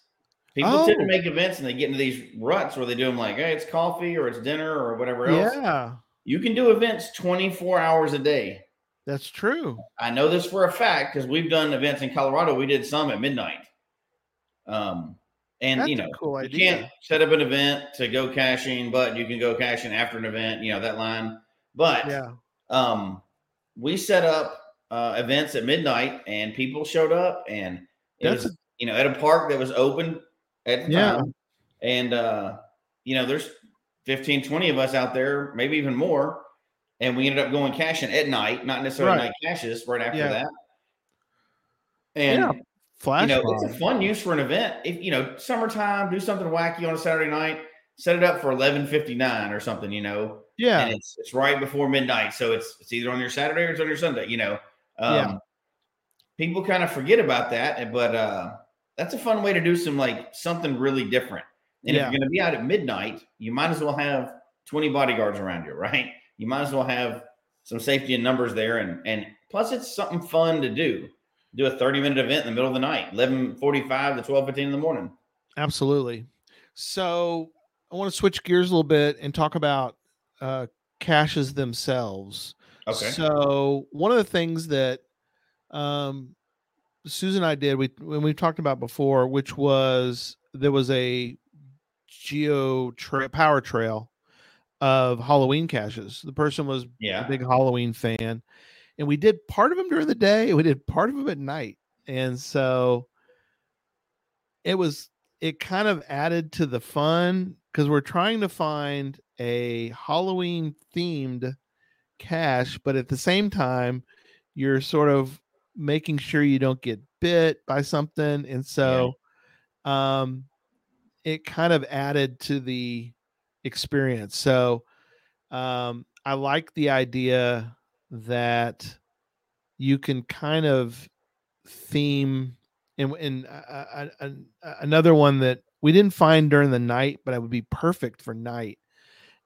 People tend to
Oh.
make events and they get into these ruts where they do them like, hey, it's coffee or it's dinner or whatever else.
yeah
You can do events 24 hours a day.
that's true
I know this for a fact because we've done events in Colorado. We did some at midnight. Um, and
that's
you know,
cool
you can't set up an event to go caching, but you can go caching after an event. You know that line. But
yeah
um, we set up uh, events at midnight, and people showed up, and it
That's
was you know at a park that was open at the
Yeah.
time, and uh, you know there's 15, 20 of us out there, maybe even more, and we ended up going caching at night, not necessarily
Right.
night caches, right after
Yeah.
that. And
Yeah. flash
you know, it's a fun use for an event. If you know, summertime, do something wacky on a Saturday night, set it up for eleven fifty nine or something, you know,
yeah
and it's it's right before midnight, so it's it's either on your Saturday or it's on your Sunday. You know, um,
Yeah.
people kind of forget about that, but uh, that's a fun way to do some like something really different. And
Yeah.
if you're going to be out at midnight, you might as well have twenty bodyguards around you, right? You might as well have some safety in numbers there, and and plus it's something fun to do. Do a thirty minute event in the middle of the night, eleven forty five to twelve fifteen in the morning.
Absolutely. So I want to switch gears a little bit and talk about uh, caches themselves.
Okay.
So one of the things that um, Susan and I did, we when we talked about before, which was there was a geo tra- power trail of Halloween caches. The person was
Yeah.
a big Halloween fan, and we did part of them during the day. We did part of them at night, and so it was it kind of added to the fun because we're trying to find a Halloween themed cache, but at the same time, you're sort of making sure you don't get bit by something, and so um, it kind of added to the experience. So um, I like the idea that you can kind of theme and, and uh, uh, uh, another one that we didn't find during the night, but it would be perfect for night.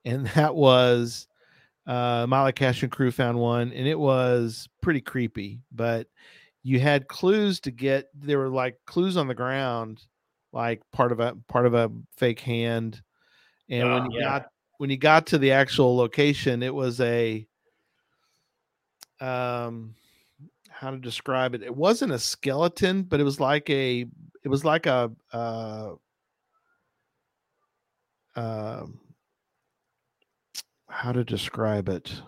And that was uh Cash and crew found one and it was pretty creepy, but you had clues to get there were like clues on the ground, like part of a part of a fake hand. And when
Ah,
you
yeah.
got when you got to the actual location, it was a um how to describe it. It wasn't a skeleton, but it was like a it was like a uh um how to describe it.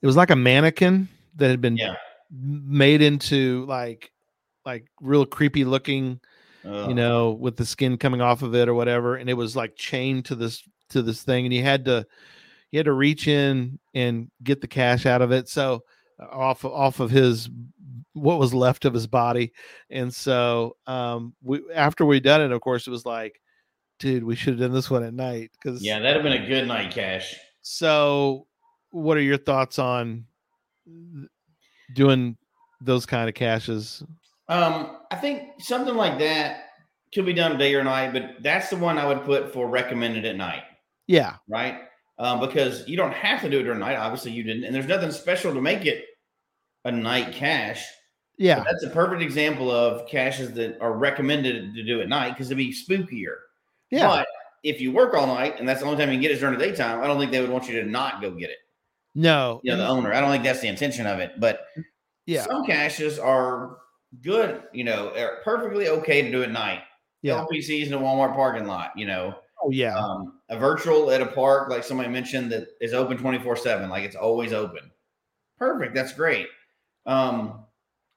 It was like a mannequin that had been
Yeah.
made into like like real creepy looking
Ugh.
you know, with the skin coming off of it or whatever, and it was like chained to this to this thing, and you had to you had to reach in and get the cache out of it. So uh, off off of his what was left of his body, and so um, we after we done it, of course, it was like, dude, we should have done this one at night because
Yeah, that'd have been a good night Cache.
So, what are your thoughts on doing those kind of caches?
Um, I think something like that could be done day or night, but that's the one I would put for recommended at night,
Yeah,
right? Um, because you don't have to do it during night. Obviously, you didn't, and there's nothing special to make it a night cache.
yeah,
But that's a perfect example of caches that are recommended to do at night because it'd be spookier.
yeah,
But if you work all night and that's the only time you can get it during the daytime, I don't think they would want you to not go get it.
no,
You know, the owner. I don't think that's the intention of it. But
yeah,
some caches are good, you know, perfectly okay to do at night.
Yeah.
LPCs in a Walmart parking lot, you know,
oh yeah,
um, a virtual at a park, like somebody mentioned, that is open 24 7, like it's always open. Perfect. That's great. Um,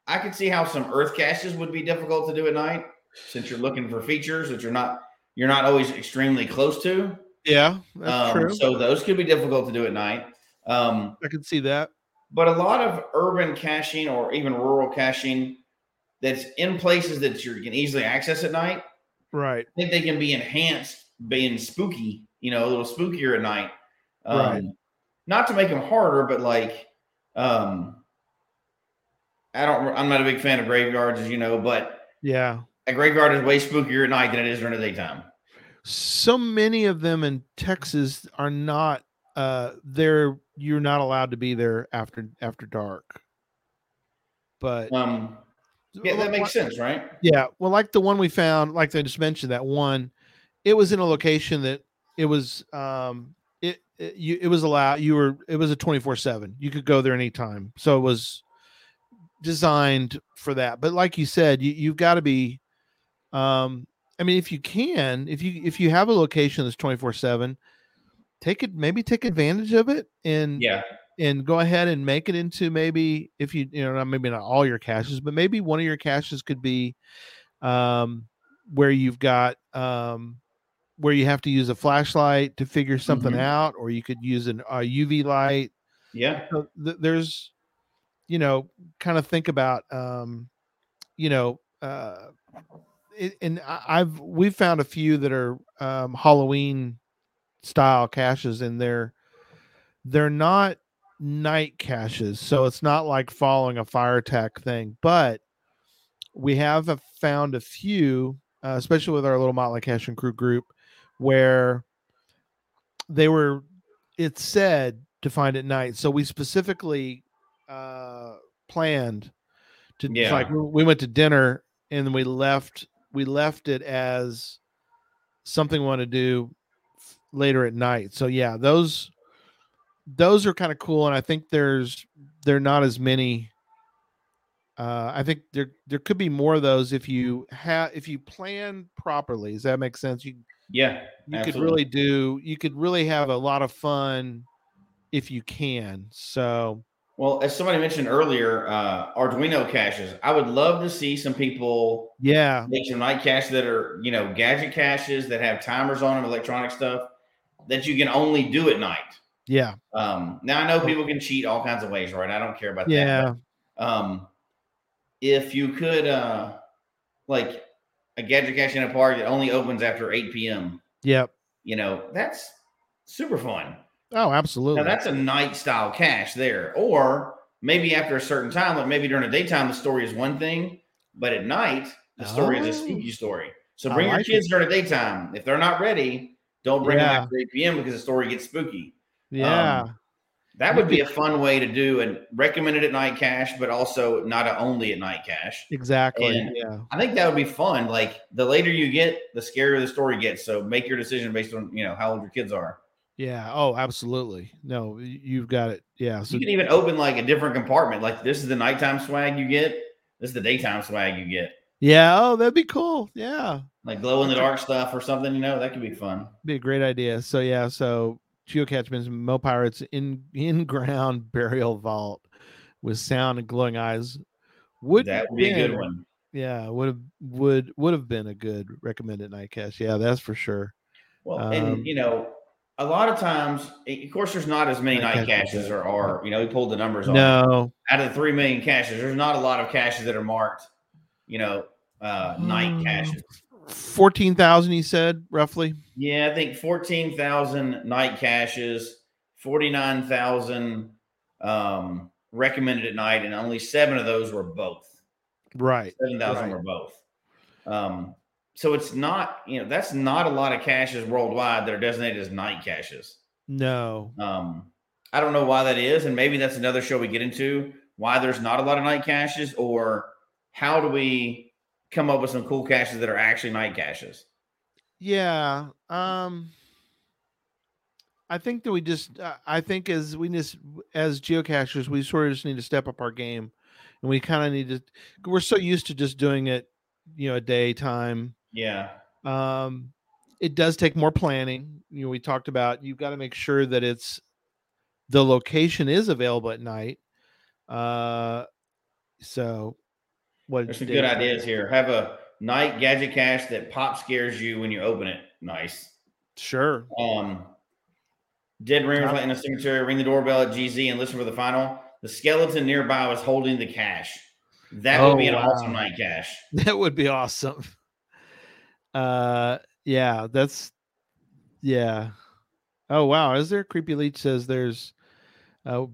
I could see how some earth caches would be difficult to do at night since you're looking for features that you're not you're not always extremely close to.
yeah, that's
Um,
true.
So those could be difficult to do at night. Um,
I can see that.
but a lot of urban caching or even rural caching that's in places that you can easily access at night,
Right.
I think they can be enhanced being spooky, you know, a little spookier at night. Um,
Right.
Not to make them harder, but like, um, I don't, I'm not a big fan of graveyards, as you know, but
Yeah.
a graveyard is way spookier at night than it is during the daytime.
So many of them in Texas are not uh they're you're not allowed to be there after after dark. But
Um, yeah, that makes sense, right?
Yeah, well, like the one we found, like I just mentioned, that one, it was in a location that it was, um, it, it you it was allowed. You were it was a twenty four seven. You could go there anytime, so it was designed for that. But like you said, you you've got to be, um, I mean, if you can, if you if you have a location that's twenty four seven, take it maybe take advantage of it and
Yeah.
And go ahead and make it into maybe if you you know maybe not all your caches but maybe one of your caches could be um where you've got um where you have to use a flashlight to figure something
Mhm.
out or you could use an a uv light
Yeah.
so th- there's you know kind of think about um you know uh it, and i've we've found a few that are um halloween style caches and they're they're not night caches so it's not like following a fire tack thing but we have a- found a few uh, especially with our little motley cache and crew group where they were it said to find at night so we specifically uh planned to
Yeah.
like we- we went to dinner and we left we left it as something we want to do later at night so yeah those those are kind of cool and i think there's they're not as many uh i think there there could be more of those if you have if you plan properly does that make sense you
Yeah,
You could really do. You could really have a lot of fun if you can. So
Well, as somebody mentioned earlier, uh, Arduino caches. I would love to see some people
yeah,
make some night caches that are, you know, gadget caches that have timers on them, electronic stuff that you can only do at night.
Yeah,
Um, now I know people can cheat all kinds of ways, right? I don't care about that.
yeah,
um, if you could, uh, like a gadget cache in a park that only opens after 8 p.m.,
yep.
you know, that's super fun.
Oh, absolutely.
Now that's a night style cache there. Or maybe after a certain time, like maybe during the daytime, the story is one thing, but at night, the story is a
Oh.
spooky story. So bring your
like
kids during the daytime. If they're not ready, don't bring them after 8 p.m. because the story gets spooky.
Yeah,
um, That would be a fun way to do and recommended at night cache, but also not a only at night cache.
exactly.
and-
yeah,
I think that would be fun. Like the later you get, the scarier the story gets. So make your decision based on you know how old your kids are.
yeah. Oh, absolutely. No, you've got it. Yeah. So
You can even open like a different compartment. Like this is the nighttime swag you get. This is the daytime swag you get.
yeah. Oh, that'd be cool. Yeah.
Like glow in the dark stuff or something. You know that could be fun.
be a great idea. So yeah, so Geocache mentioned Mo Pirates in in ground burial vault with sound and glowing eyes would
that would be a good one.
Yeah, would have would would have been a good recommended night cache. Yeah, that's for sure.
Well,
Um,
and you know, a lot of times, of course, there's not as many
Night caches,
or are. You know, we pulled the numbers on.
No,
Out of the three million caches, there's not a lot of caches that are marked. You know, uh, night
Mm.
caches.
Fourteen thousand. He said roughly.
Yeah, I think 14,000 night caches, 49,000 um, recommended at night, and only seven of those were both.
Right.
7,000
Right.
were both. Um, so it's not, you know, that's not a lot of caches worldwide that are designated as night caches.
No.
Um, I don't know why that is, and maybe that's another show we get into why there's not a lot of night caches, or how do we come up with some cool caches that are actually night caches?
Yeah. Um. I think that we just. Uh, I think as we just as geocachers, we sort of just need to step up our game, and we kind of need to. We're so used to just doing it, you know, a daytime.
Yeah,
Um, it does take more planning. You know, we talked about you've got to make sure that it's the location is available at night. Uh, so what?
there's some good ideas here. Have a night gadget cache that pop scares you when you open it. Nice.
Sure.
Um, dead ringers in a cemetery. Ring the doorbell at GZ and listen for the final. The skeleton nearby was holding the cache. That would
Oh,
be an
wow.
awesome night cache.
That would be awesome. Uh, yeah, that's yeah. Oh wow, is there? Creepy Leech says there's uh,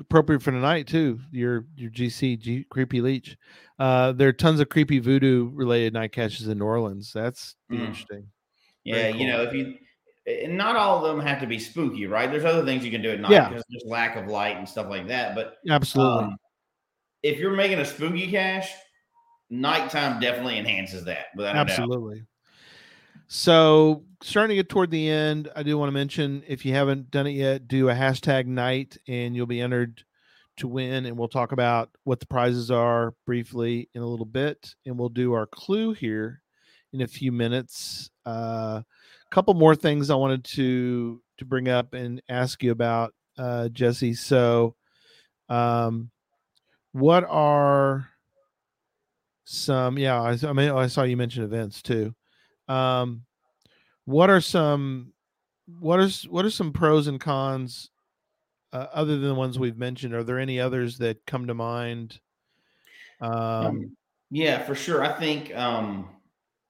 appropriate for tonight too. Your your GC G, Creepy Leech. Uh, there are tons of creepy voodoo related night caches in New Orleans. That's
Mm.
interesting.
Yeah,
Very
you know, if you and not all of them have to be spooky, right? There's other things you can do at night
Yeah.
because there's lack of light and stuff like that. But
Absolutely.
um, if you're making a spooky cache, nighttime definitely enhances that without a doubt.
Absolutely. So, starting to get toward the end, I do want to mention if you haven't done it yet, do a hashtag night and you'll be entered to win. And we'll talk about what the prizes are briefly in a little bit. And we'll do our clue here in a few minutes. A uh, couple more things I wanted to to bring up and ask you about, uh, Jesse. So, um, what are some? Yeah, I, I mean, I saw you mention events too. Um, what are some what are what are some pros and cons uh, other than the ones we've mentioned? Are there any others that come to mind? Um,
Um, yeah, for sure. I think um,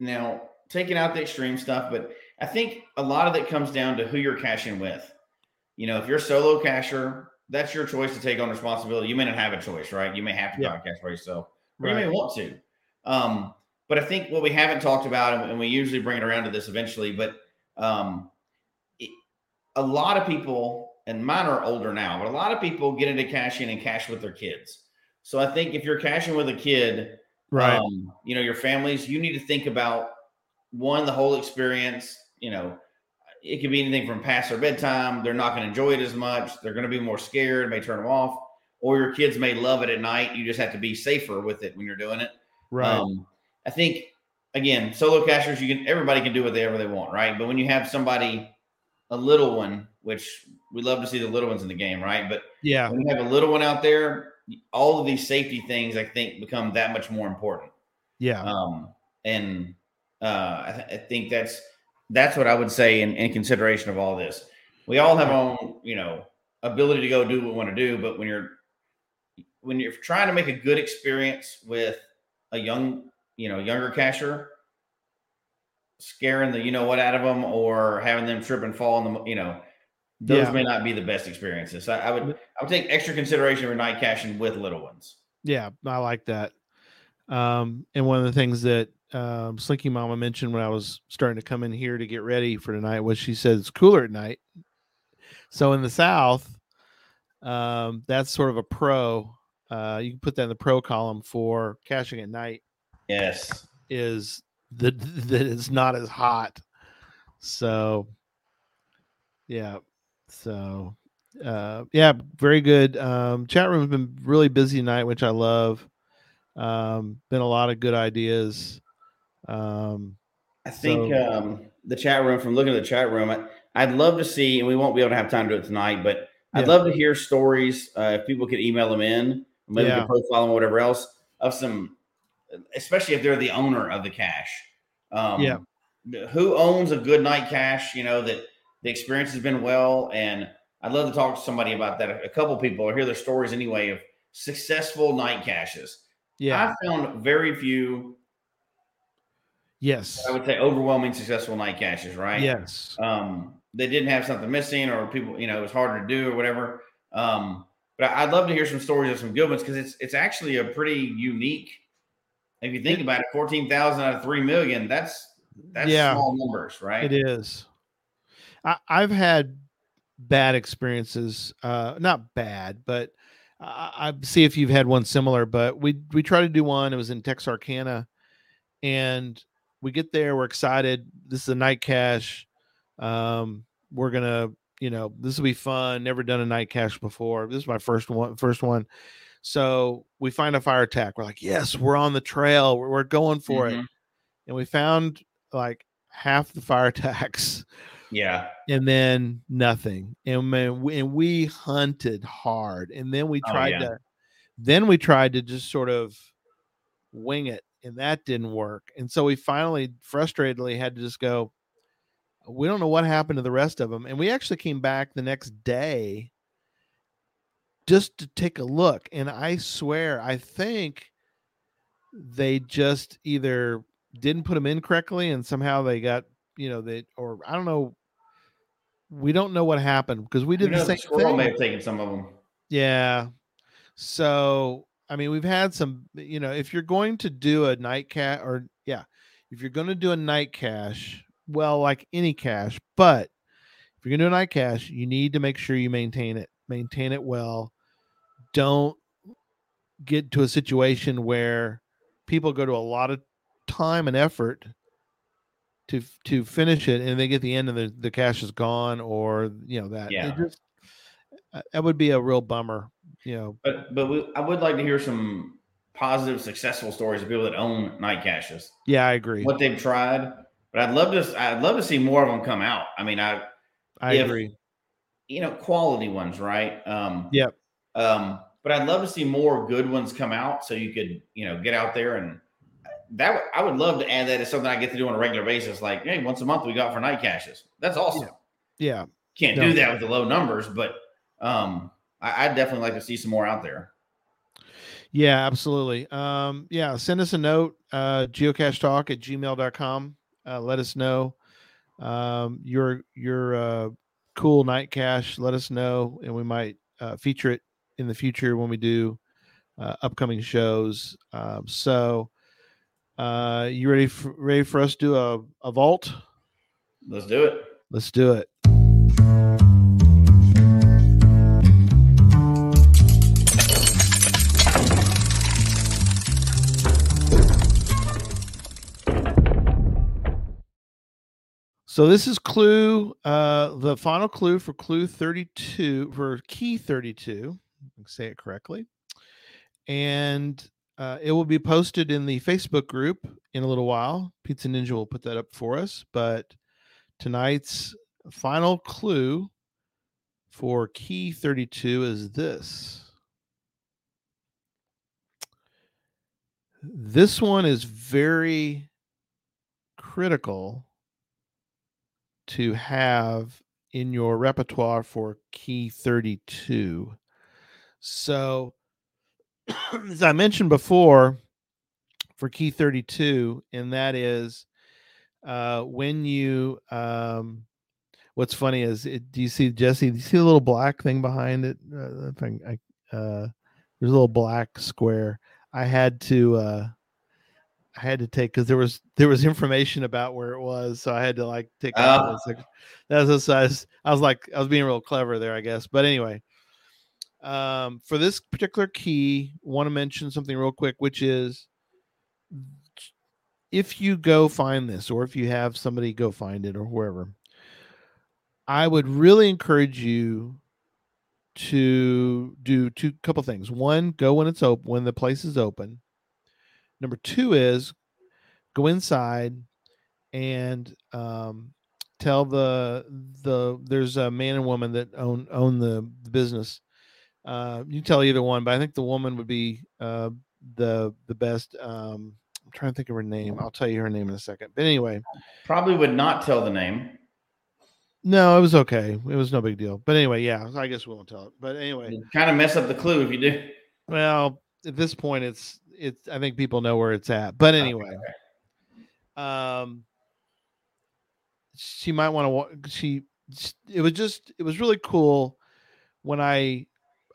now taking out the extreme stuff, but I think a lot of it comes down to who you're caching with. You know, if you're a solo cacher, that's your choice to take on responsibility. You may not have a choice, right? You may have to
Yeah.
podcast for yourself, or you may want to. Um, but I think what we haven't talked about, and- we usually bring it around to this eventually, but um, it, a lot of people, and mine are older now, but a lot of people get into caching and cache with their kids. So I think if you're caching with a kid,
right.
um, you know, your families, you need to think about one, the whole experience. You know, it could be anything from past their bedtime. They're not going to enjoy it as much. They're going to be more scared, may turn them off, or your kids may love it at night. You just have to be safer with it when you're doing it.
right.
Um, I think again, solo cachers, you can everybody can do whatever they want, right? But when you have somebody, a little one, which we love to see the little ones in the game, right? But
Yeah.
when you have a little one out there, all of these safety things, I think, become that much more important.
Yeah.
Um, and uh, I, th- I think that's that's what I would say in, in consideration of all this. We all have our own, you know, ability to go do what we want to do, but when you're when you're trying to make a good experience with a young, you know, younger cacher, scaring the you know what out of them or having them trip and fall in the you know those
Yeah.
may not be the best experiences. So I would I would take extra consideration for night caching with little ones.
Yeah, I like that. Um, and one of the things that um, Slinky Mama mentioned when I was starting to come in here to get ready for tonight was she said it's cooler at night. So in the South, um, that's sort of a pro. Uh, you can put that in the pro column for caching at night.
Yes.
Is that that it's not as hot. So, yeah. So, uh, yeah, very good. Um, chat room's been really busy tonight, which I love. Um, been a lot of good ideas. Um,
I think
So-
um, the chat room, from looking at the chat room, I, I'd love to see, and we won't be able to have time to do it tonight, but I'd
Yeah.
love to hear stories. Uh, if people could email them in, maybe we
Yeah.
can profile them, or whatever else, of some, especially if they're the owner of the cache. Um,
Yeah.
Who owns a good night cache? You know that the experience has been well, and I'd love to talk to somebody about that. A couple people, or hear their stories anyway of successful night caches.
yeah.
I found very few
yes.
I would say overwhelming successful night caches, right?
Yes.
Um, they didn't have something missing, or people, you know, it was harder to do, or whatever. Um, but I'd love to hear some stories of some good ones because it's it's actually a pretty unique. If you think about it, fourteen thousand out of three million, that's that's
Yeah.
small numbers, right?
It is. I, I've had bad experiences. Uh, not bad, but I, I see if you've had one similar. But we we tried to do one. It was in Texarkana, and we get there. We're excited. This is a night cache. Um, we're gonna, you know, this will be fun. Never done a night cache before. This is my first one. First one. So we find a fire tack. We're like, yes, we're on the trail. We're, we're going for it.
Mhm.
And we found like half the fire tacks
Yeah.
and then nothing. And man, we, and we hunted hard. And then we
Oh,
tried
yeah.
to then we tried to just sort of wing it and that didn't work. And so we finally frustratedly had to just go we don't know what happened to the rest of them. And we actually came back the next day just to take a look. And I swear, I think they just either didn't put them in correctly and somehow they got, you know, they, or I don't know. We don't know what happened because we
You
did
know,
the
the
same
squirrel
thing.
may have taken some of them.
Yeah. So, I mean, we've had some, you know, if you're going to do a night cat or yeah, if you're going to do a night cache, well, like any cache, but if you're going to do a night cache, you need to make sure you maintain it, maintain it well. Don't get to a situation where people go to a lot of time and effort to to finish it and they get the end and the, the cache is gone or you know that It
Yeah.
just uh, that would be a real bummer you know
But but we, I would like to hear some positive, successful stories of people that own night caches.
yeah i agree
what they've tried. But I'd love to I'd love to see more of them come out. I mean, I
i
if-
agree
you know quality ones, right? Um,
Yep.
Um, but I'd love to see more good ones come out so you could you know get out there and that I would love to add that as something I get to do on a regular basis. Like, hey, once a month we got for night caches. That's awesome.
yeah
Can't
No.
do that with the low numbers, but um, I, I'd definitely like to see some more out there.
yeah absolutely um yeah send us a note uh geocache talk at gmail.com uh let us know um your your uh cool night cache let us know and we might uh, feature it in the future when we do uh, upcoming shows um so uh you ready for ready for us to do a, a vault
Let's do it.
let's do it So this is clue, uh, the final clue for clue 32 for key 32. Say it correctly. And uh, it will be posted in the Facebook group in a little while. Pizza Ninja will put that up for us. But tonight's final clue for key 32 is this. This one is very critical to have in your repertoire for key 32. So, as I mentioned before, for key 32, and that is uh, when you, um, what's funny is, it, do you see Jesse? Do you see the little black thing behind it? Uh, thing, I, uh, there's a little black square. I had to, uh, I had to take because there was there was information about where it was, so I had to like take.
Oh.
That's a size. I was like, I was being real clever there, I guess. But anyway, um, for this particular key, want to mention something real quick, which is if you go find this, or if you have somebody go find it, or whoever, I would really encourage you to do two couple things. One, go when it's open, when the place is open. Number two is go inside and um, tell the the there's a man and woman that own own the, the business. Uh, you tell either one, but I think the woman would be uh, the the best. Um, I'm trying to think of her name. I'll tell you her name in a second. But anyway,
Probably would not tell the name.
no, it was okay. It was no big deal. But anyway, yeah, I guess we won't tell it. But anyway,
Kind of mess up the clue if you do.
well, at this point, it's it's. I think people know where it's at. But anyway, um, she might want to. She. It was just. It was really cool when I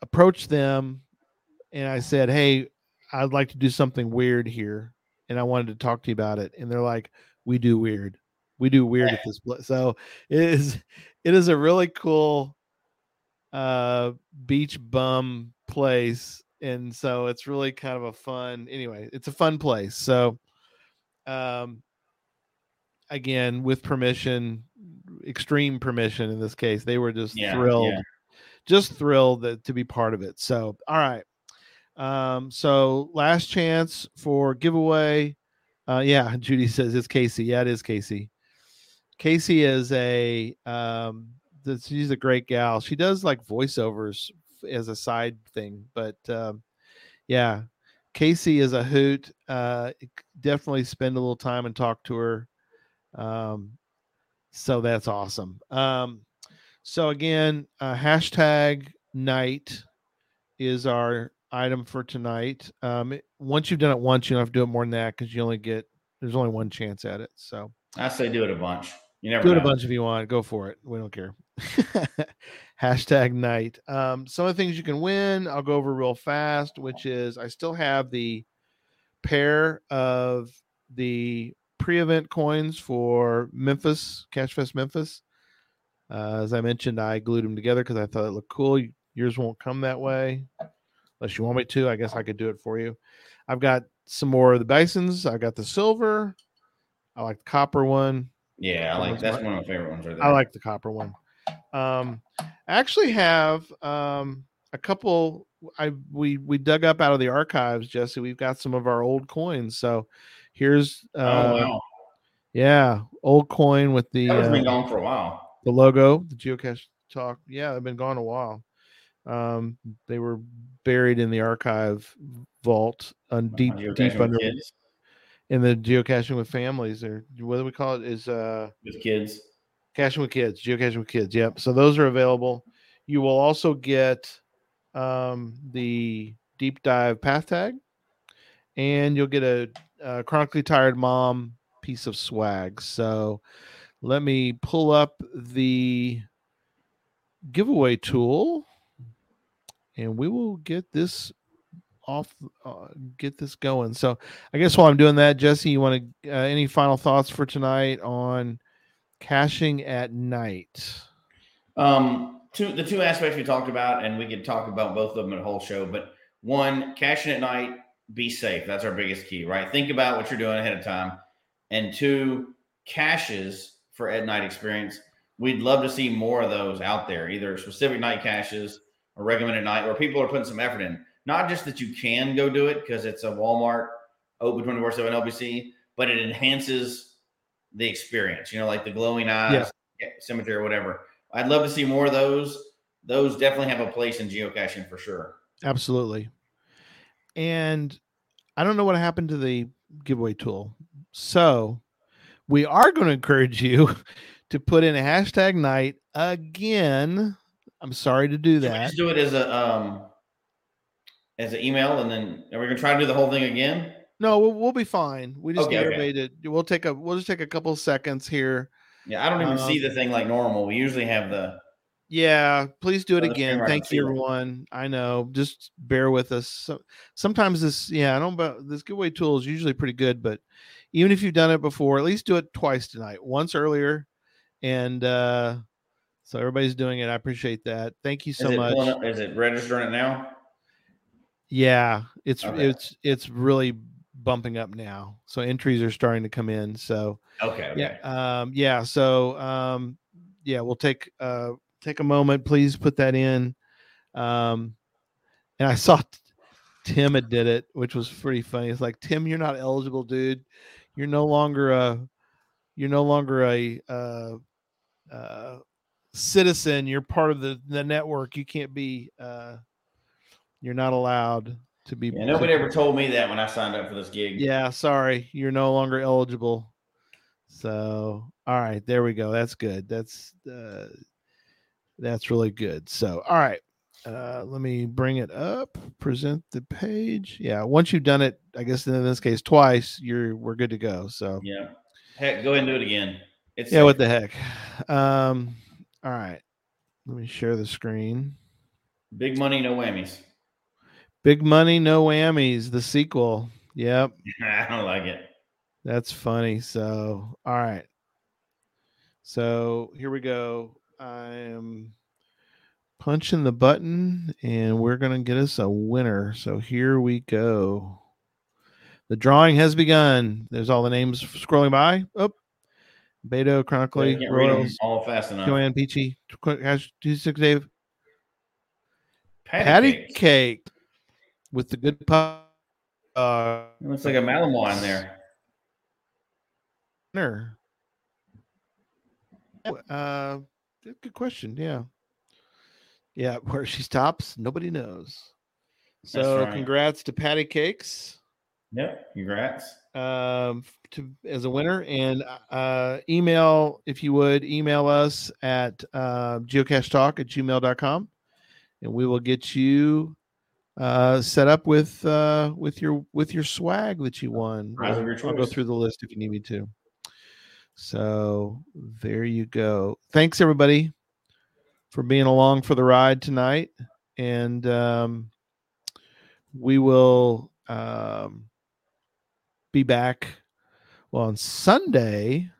approached them and I said, "Hey, I'd like to do something weird here, and I wanted to talk to you about it." And they're like, "We do weird. We do weird at this place." So it is. It is a really cool uh beach bum place and so it's really kind of a fun anyway it's a fun place so um again with permission extreme permission in this case they were just
Yeah,
thrilled
yeah.
Just thrilled that, to be part of it. So all right. Um so last chance for giveaway. Uh yeah judy says it's casey. Yeah it is casey. Casey is a um she's a great gal. She does like voiceovers as a side thing but um yeah. Casey is a hoot. Uh definitely spend a little time and talk to her. Um so that's awesome. Um so again uh, hashtag night is our item for tonight um once you've done it once you don't have to do it more than that because you only get there's only one chance at it so
I say do it a bunch. You never
do it a bunch if you want. Go for it. We don't care. Hashtag night. Um, some of the things you can win, I'll go over real fast, which is I still have the pair of the pre-event coins for Memphis, Cache Fest Memphis. Uh, as I mentioned, I glued them together because I thought it looked cool. Yours won't come that way. Unless you want me to, I guess I could do it for you. I've got some more of the Bisons. I got the silver. I like the copper one.
Yeah, I like that's one of my favorite ones right there.
I like the copper one. Um, I actually have um, a couple. I we we dug up out of the archives, Jesse. We've got some of our old coins. So here's uh,
oh wow,
yeah, old coin with the
that has been
uh,
gone for a while.
The logo, the geocache talk. Yeah, they've been gone a while. Um, they were buried in the archive vault, on deep deep under
kids,
in the geocaching with families, or what do we call it? Is uh
with kids.
Caching with kids, geocaching with kids. Yep. So those are available. You will also get um, the deep dive path tag, and you'll get a, a chronically tired mom piece of swag. So let me pull up the giveaway tool, and we will get this off, uh, get this going. So I guess while I'm doing that, Jesse, you want to uh, any final thoughts for tonight on? caching at night.
Um, two the two aspects we talked about, and we could talk about both of them in a whole show. But one, caching at night, be safe. That's our biggest key, right? Think about what you're doing ahead of time. And two, caches for at night experience. We'd love to see more of those out there, either specific night caches or recommended night, where people are putting some effort in. Not just that you can go do it because it's a Walmart open 24 7 LPC, but it enhances the experience. You know, like the glowing eyes, yeah. cemetery, or whatever. I'd love to see more of those. Those definitely have a place in geocaching for sure.
Absolutely. And I don't know what happened to the giveaway tool. So we are going to encourage you to put in a hashtag night again. I'm sorry to do that.
Just do it as a um as an email, and then are we gonna try to do the whole thing again?
No, we'll, we'll be fine. We just okay, need okay. everybody to. We'll take a. We'll just take a couple seconds here.
Yeah, I don't even um, see the thing like normal. We usually have the.
Yeah, please do it again. Thank you, everyone. I know. Just bear with us. So, sometimes this, yeah, I don't. But this giveaway tool is usually pretty good, but even if you've done it before, at least do it twice tonight. Once earlier, and uh so everybody's doing it. I appreciate that. Thank you so
is
much.
Up, is it registering it now?
Yeah, it's okay. it's it's really bumping up now. So entries are starting to come in. So
okay, okay.
yeah, um, yeah. So um, yeah, we'll take uh take a moment. Please put that in. Um, and I saw Tim had did it, which was pretty funny. It's like Tim, you're not eligible, dude. You're no longer a you're no longer a uh, uh, citizen. You're part of the the network. You can't be. Uh, you're not allowed to be.
Yeah, nobody ever told me that when I signed up for this gig.
Yeah, sorry, you're no longer eligible. So, all right, there we go. That's good. That's uh, that's really good. So, all right, uh, let me bring it up. Present the page. Yeah, once you've done it, I guess in this case twice, you're we're good to go. So,
yeah, heck, go ahead and do it again.
It's yeah, safe. what the heck. Um, all right, let me share the screen.
Big money, no whammies.
Big money, no whammies. The sequel. Yep.
I don't like it.
That's funny. So, all right. So here we go. I am punching the button and we're going to get us a winner. So here we go. The drawing has begun. There's all the names scrolling by. Oh, Beto, Chronically,
Royals, all fast enough.
Joanne Peachy, Hash Six Dave,
Patty, Patty
cake. cake. with the good pop.
Uh, it looks like a Malinois in there.
Uh, good question. Yeah, yeah. Where she stops, nobody knows. So, right. congrats to Patty Cakes.
Yep, congrats.
Um, to as a winner, and uh, email if you would email us at uh, geocachetalk at gmail.com and we will get you uh, set up with uh, with your with your swag that you won. I'll, I'll go through the list if you need me to. So there you go. Thanks everybody for being along for the ride tonight, and um, we will um, be back. Well, on Sunday,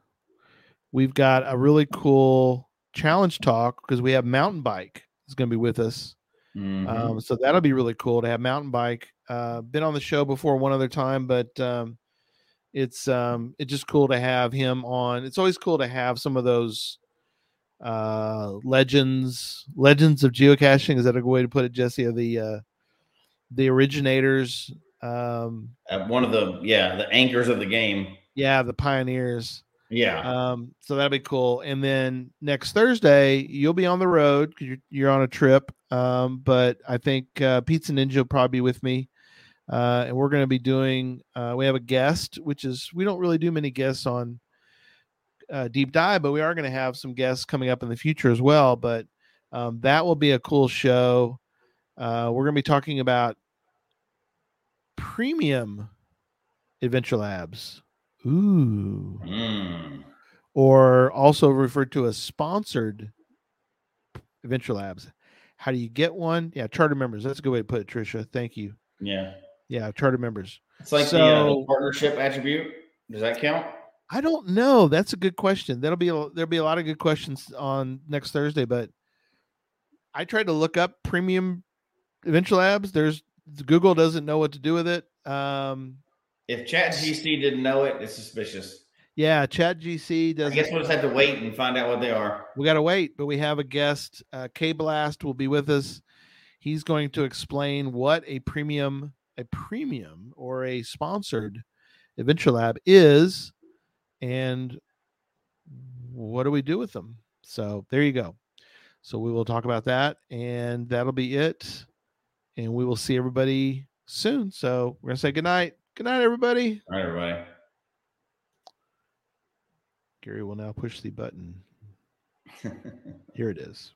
we've got a really cool challenge talk because we have mountain bike is going to be with us Mm-hmm. Um, so that'll be really cool to have mountain bike. Uh, been on the show before one other time, but um, it's um, it's just cool to have him on. It's always cool to have some of those uh, legends legends of geocaching. Is that a good way to put it, Jesse? Of the uh, the originators. Um,
uh, one of the yeah the anchors of the game.
Yeah, the pioneers.
Yeah.
Um, so that'll be cool. And then next Thursday, you'll be on the road because you're, you're on a trip. Um, but I think uh, Pizza Ninja will probably be with me. Uh, and we're going to be doing, uh, we have a guest, which is, we don't really do many guests on uh, Deep Dive, but we are going to have some guests coming up in the future as well. But um, that will be a cool show. Uh, we're going to be talking about premium Adventure Labs. Ooh.
Mm.
Or also referred to as sponsored Adventure Labs. How do you get one? Yeah, charter members. That's a good way to put it, Trisha. Thank you.
Yeah.
Yeah, charter members.
It's like so, the, uh, the partnership attribute. Does that count?
I don't know. That's a good question. That'll be a, there'll be a lot of good questions on next Thursday. But I tried to look up premium Adventure Labs. There's Google doesn't know what to do with it. Um,
if Chat GC didn't know it, it's suspicious.
Yeah, Chat GC does.
I guess we'll just have to wait and find out what they are.
We got to wait, but we have a guest. Uh, K Blast will be with us. He's going to explain what a premium, a premium or a sponsored Adventure Lab is and what do we do with them? So there you go. So we will talk about that and that'll be it. And we will see everybody soon. So we're going to say good night. Good night, everybody.
All right, everybody.
Gary will now push the button. Here it is.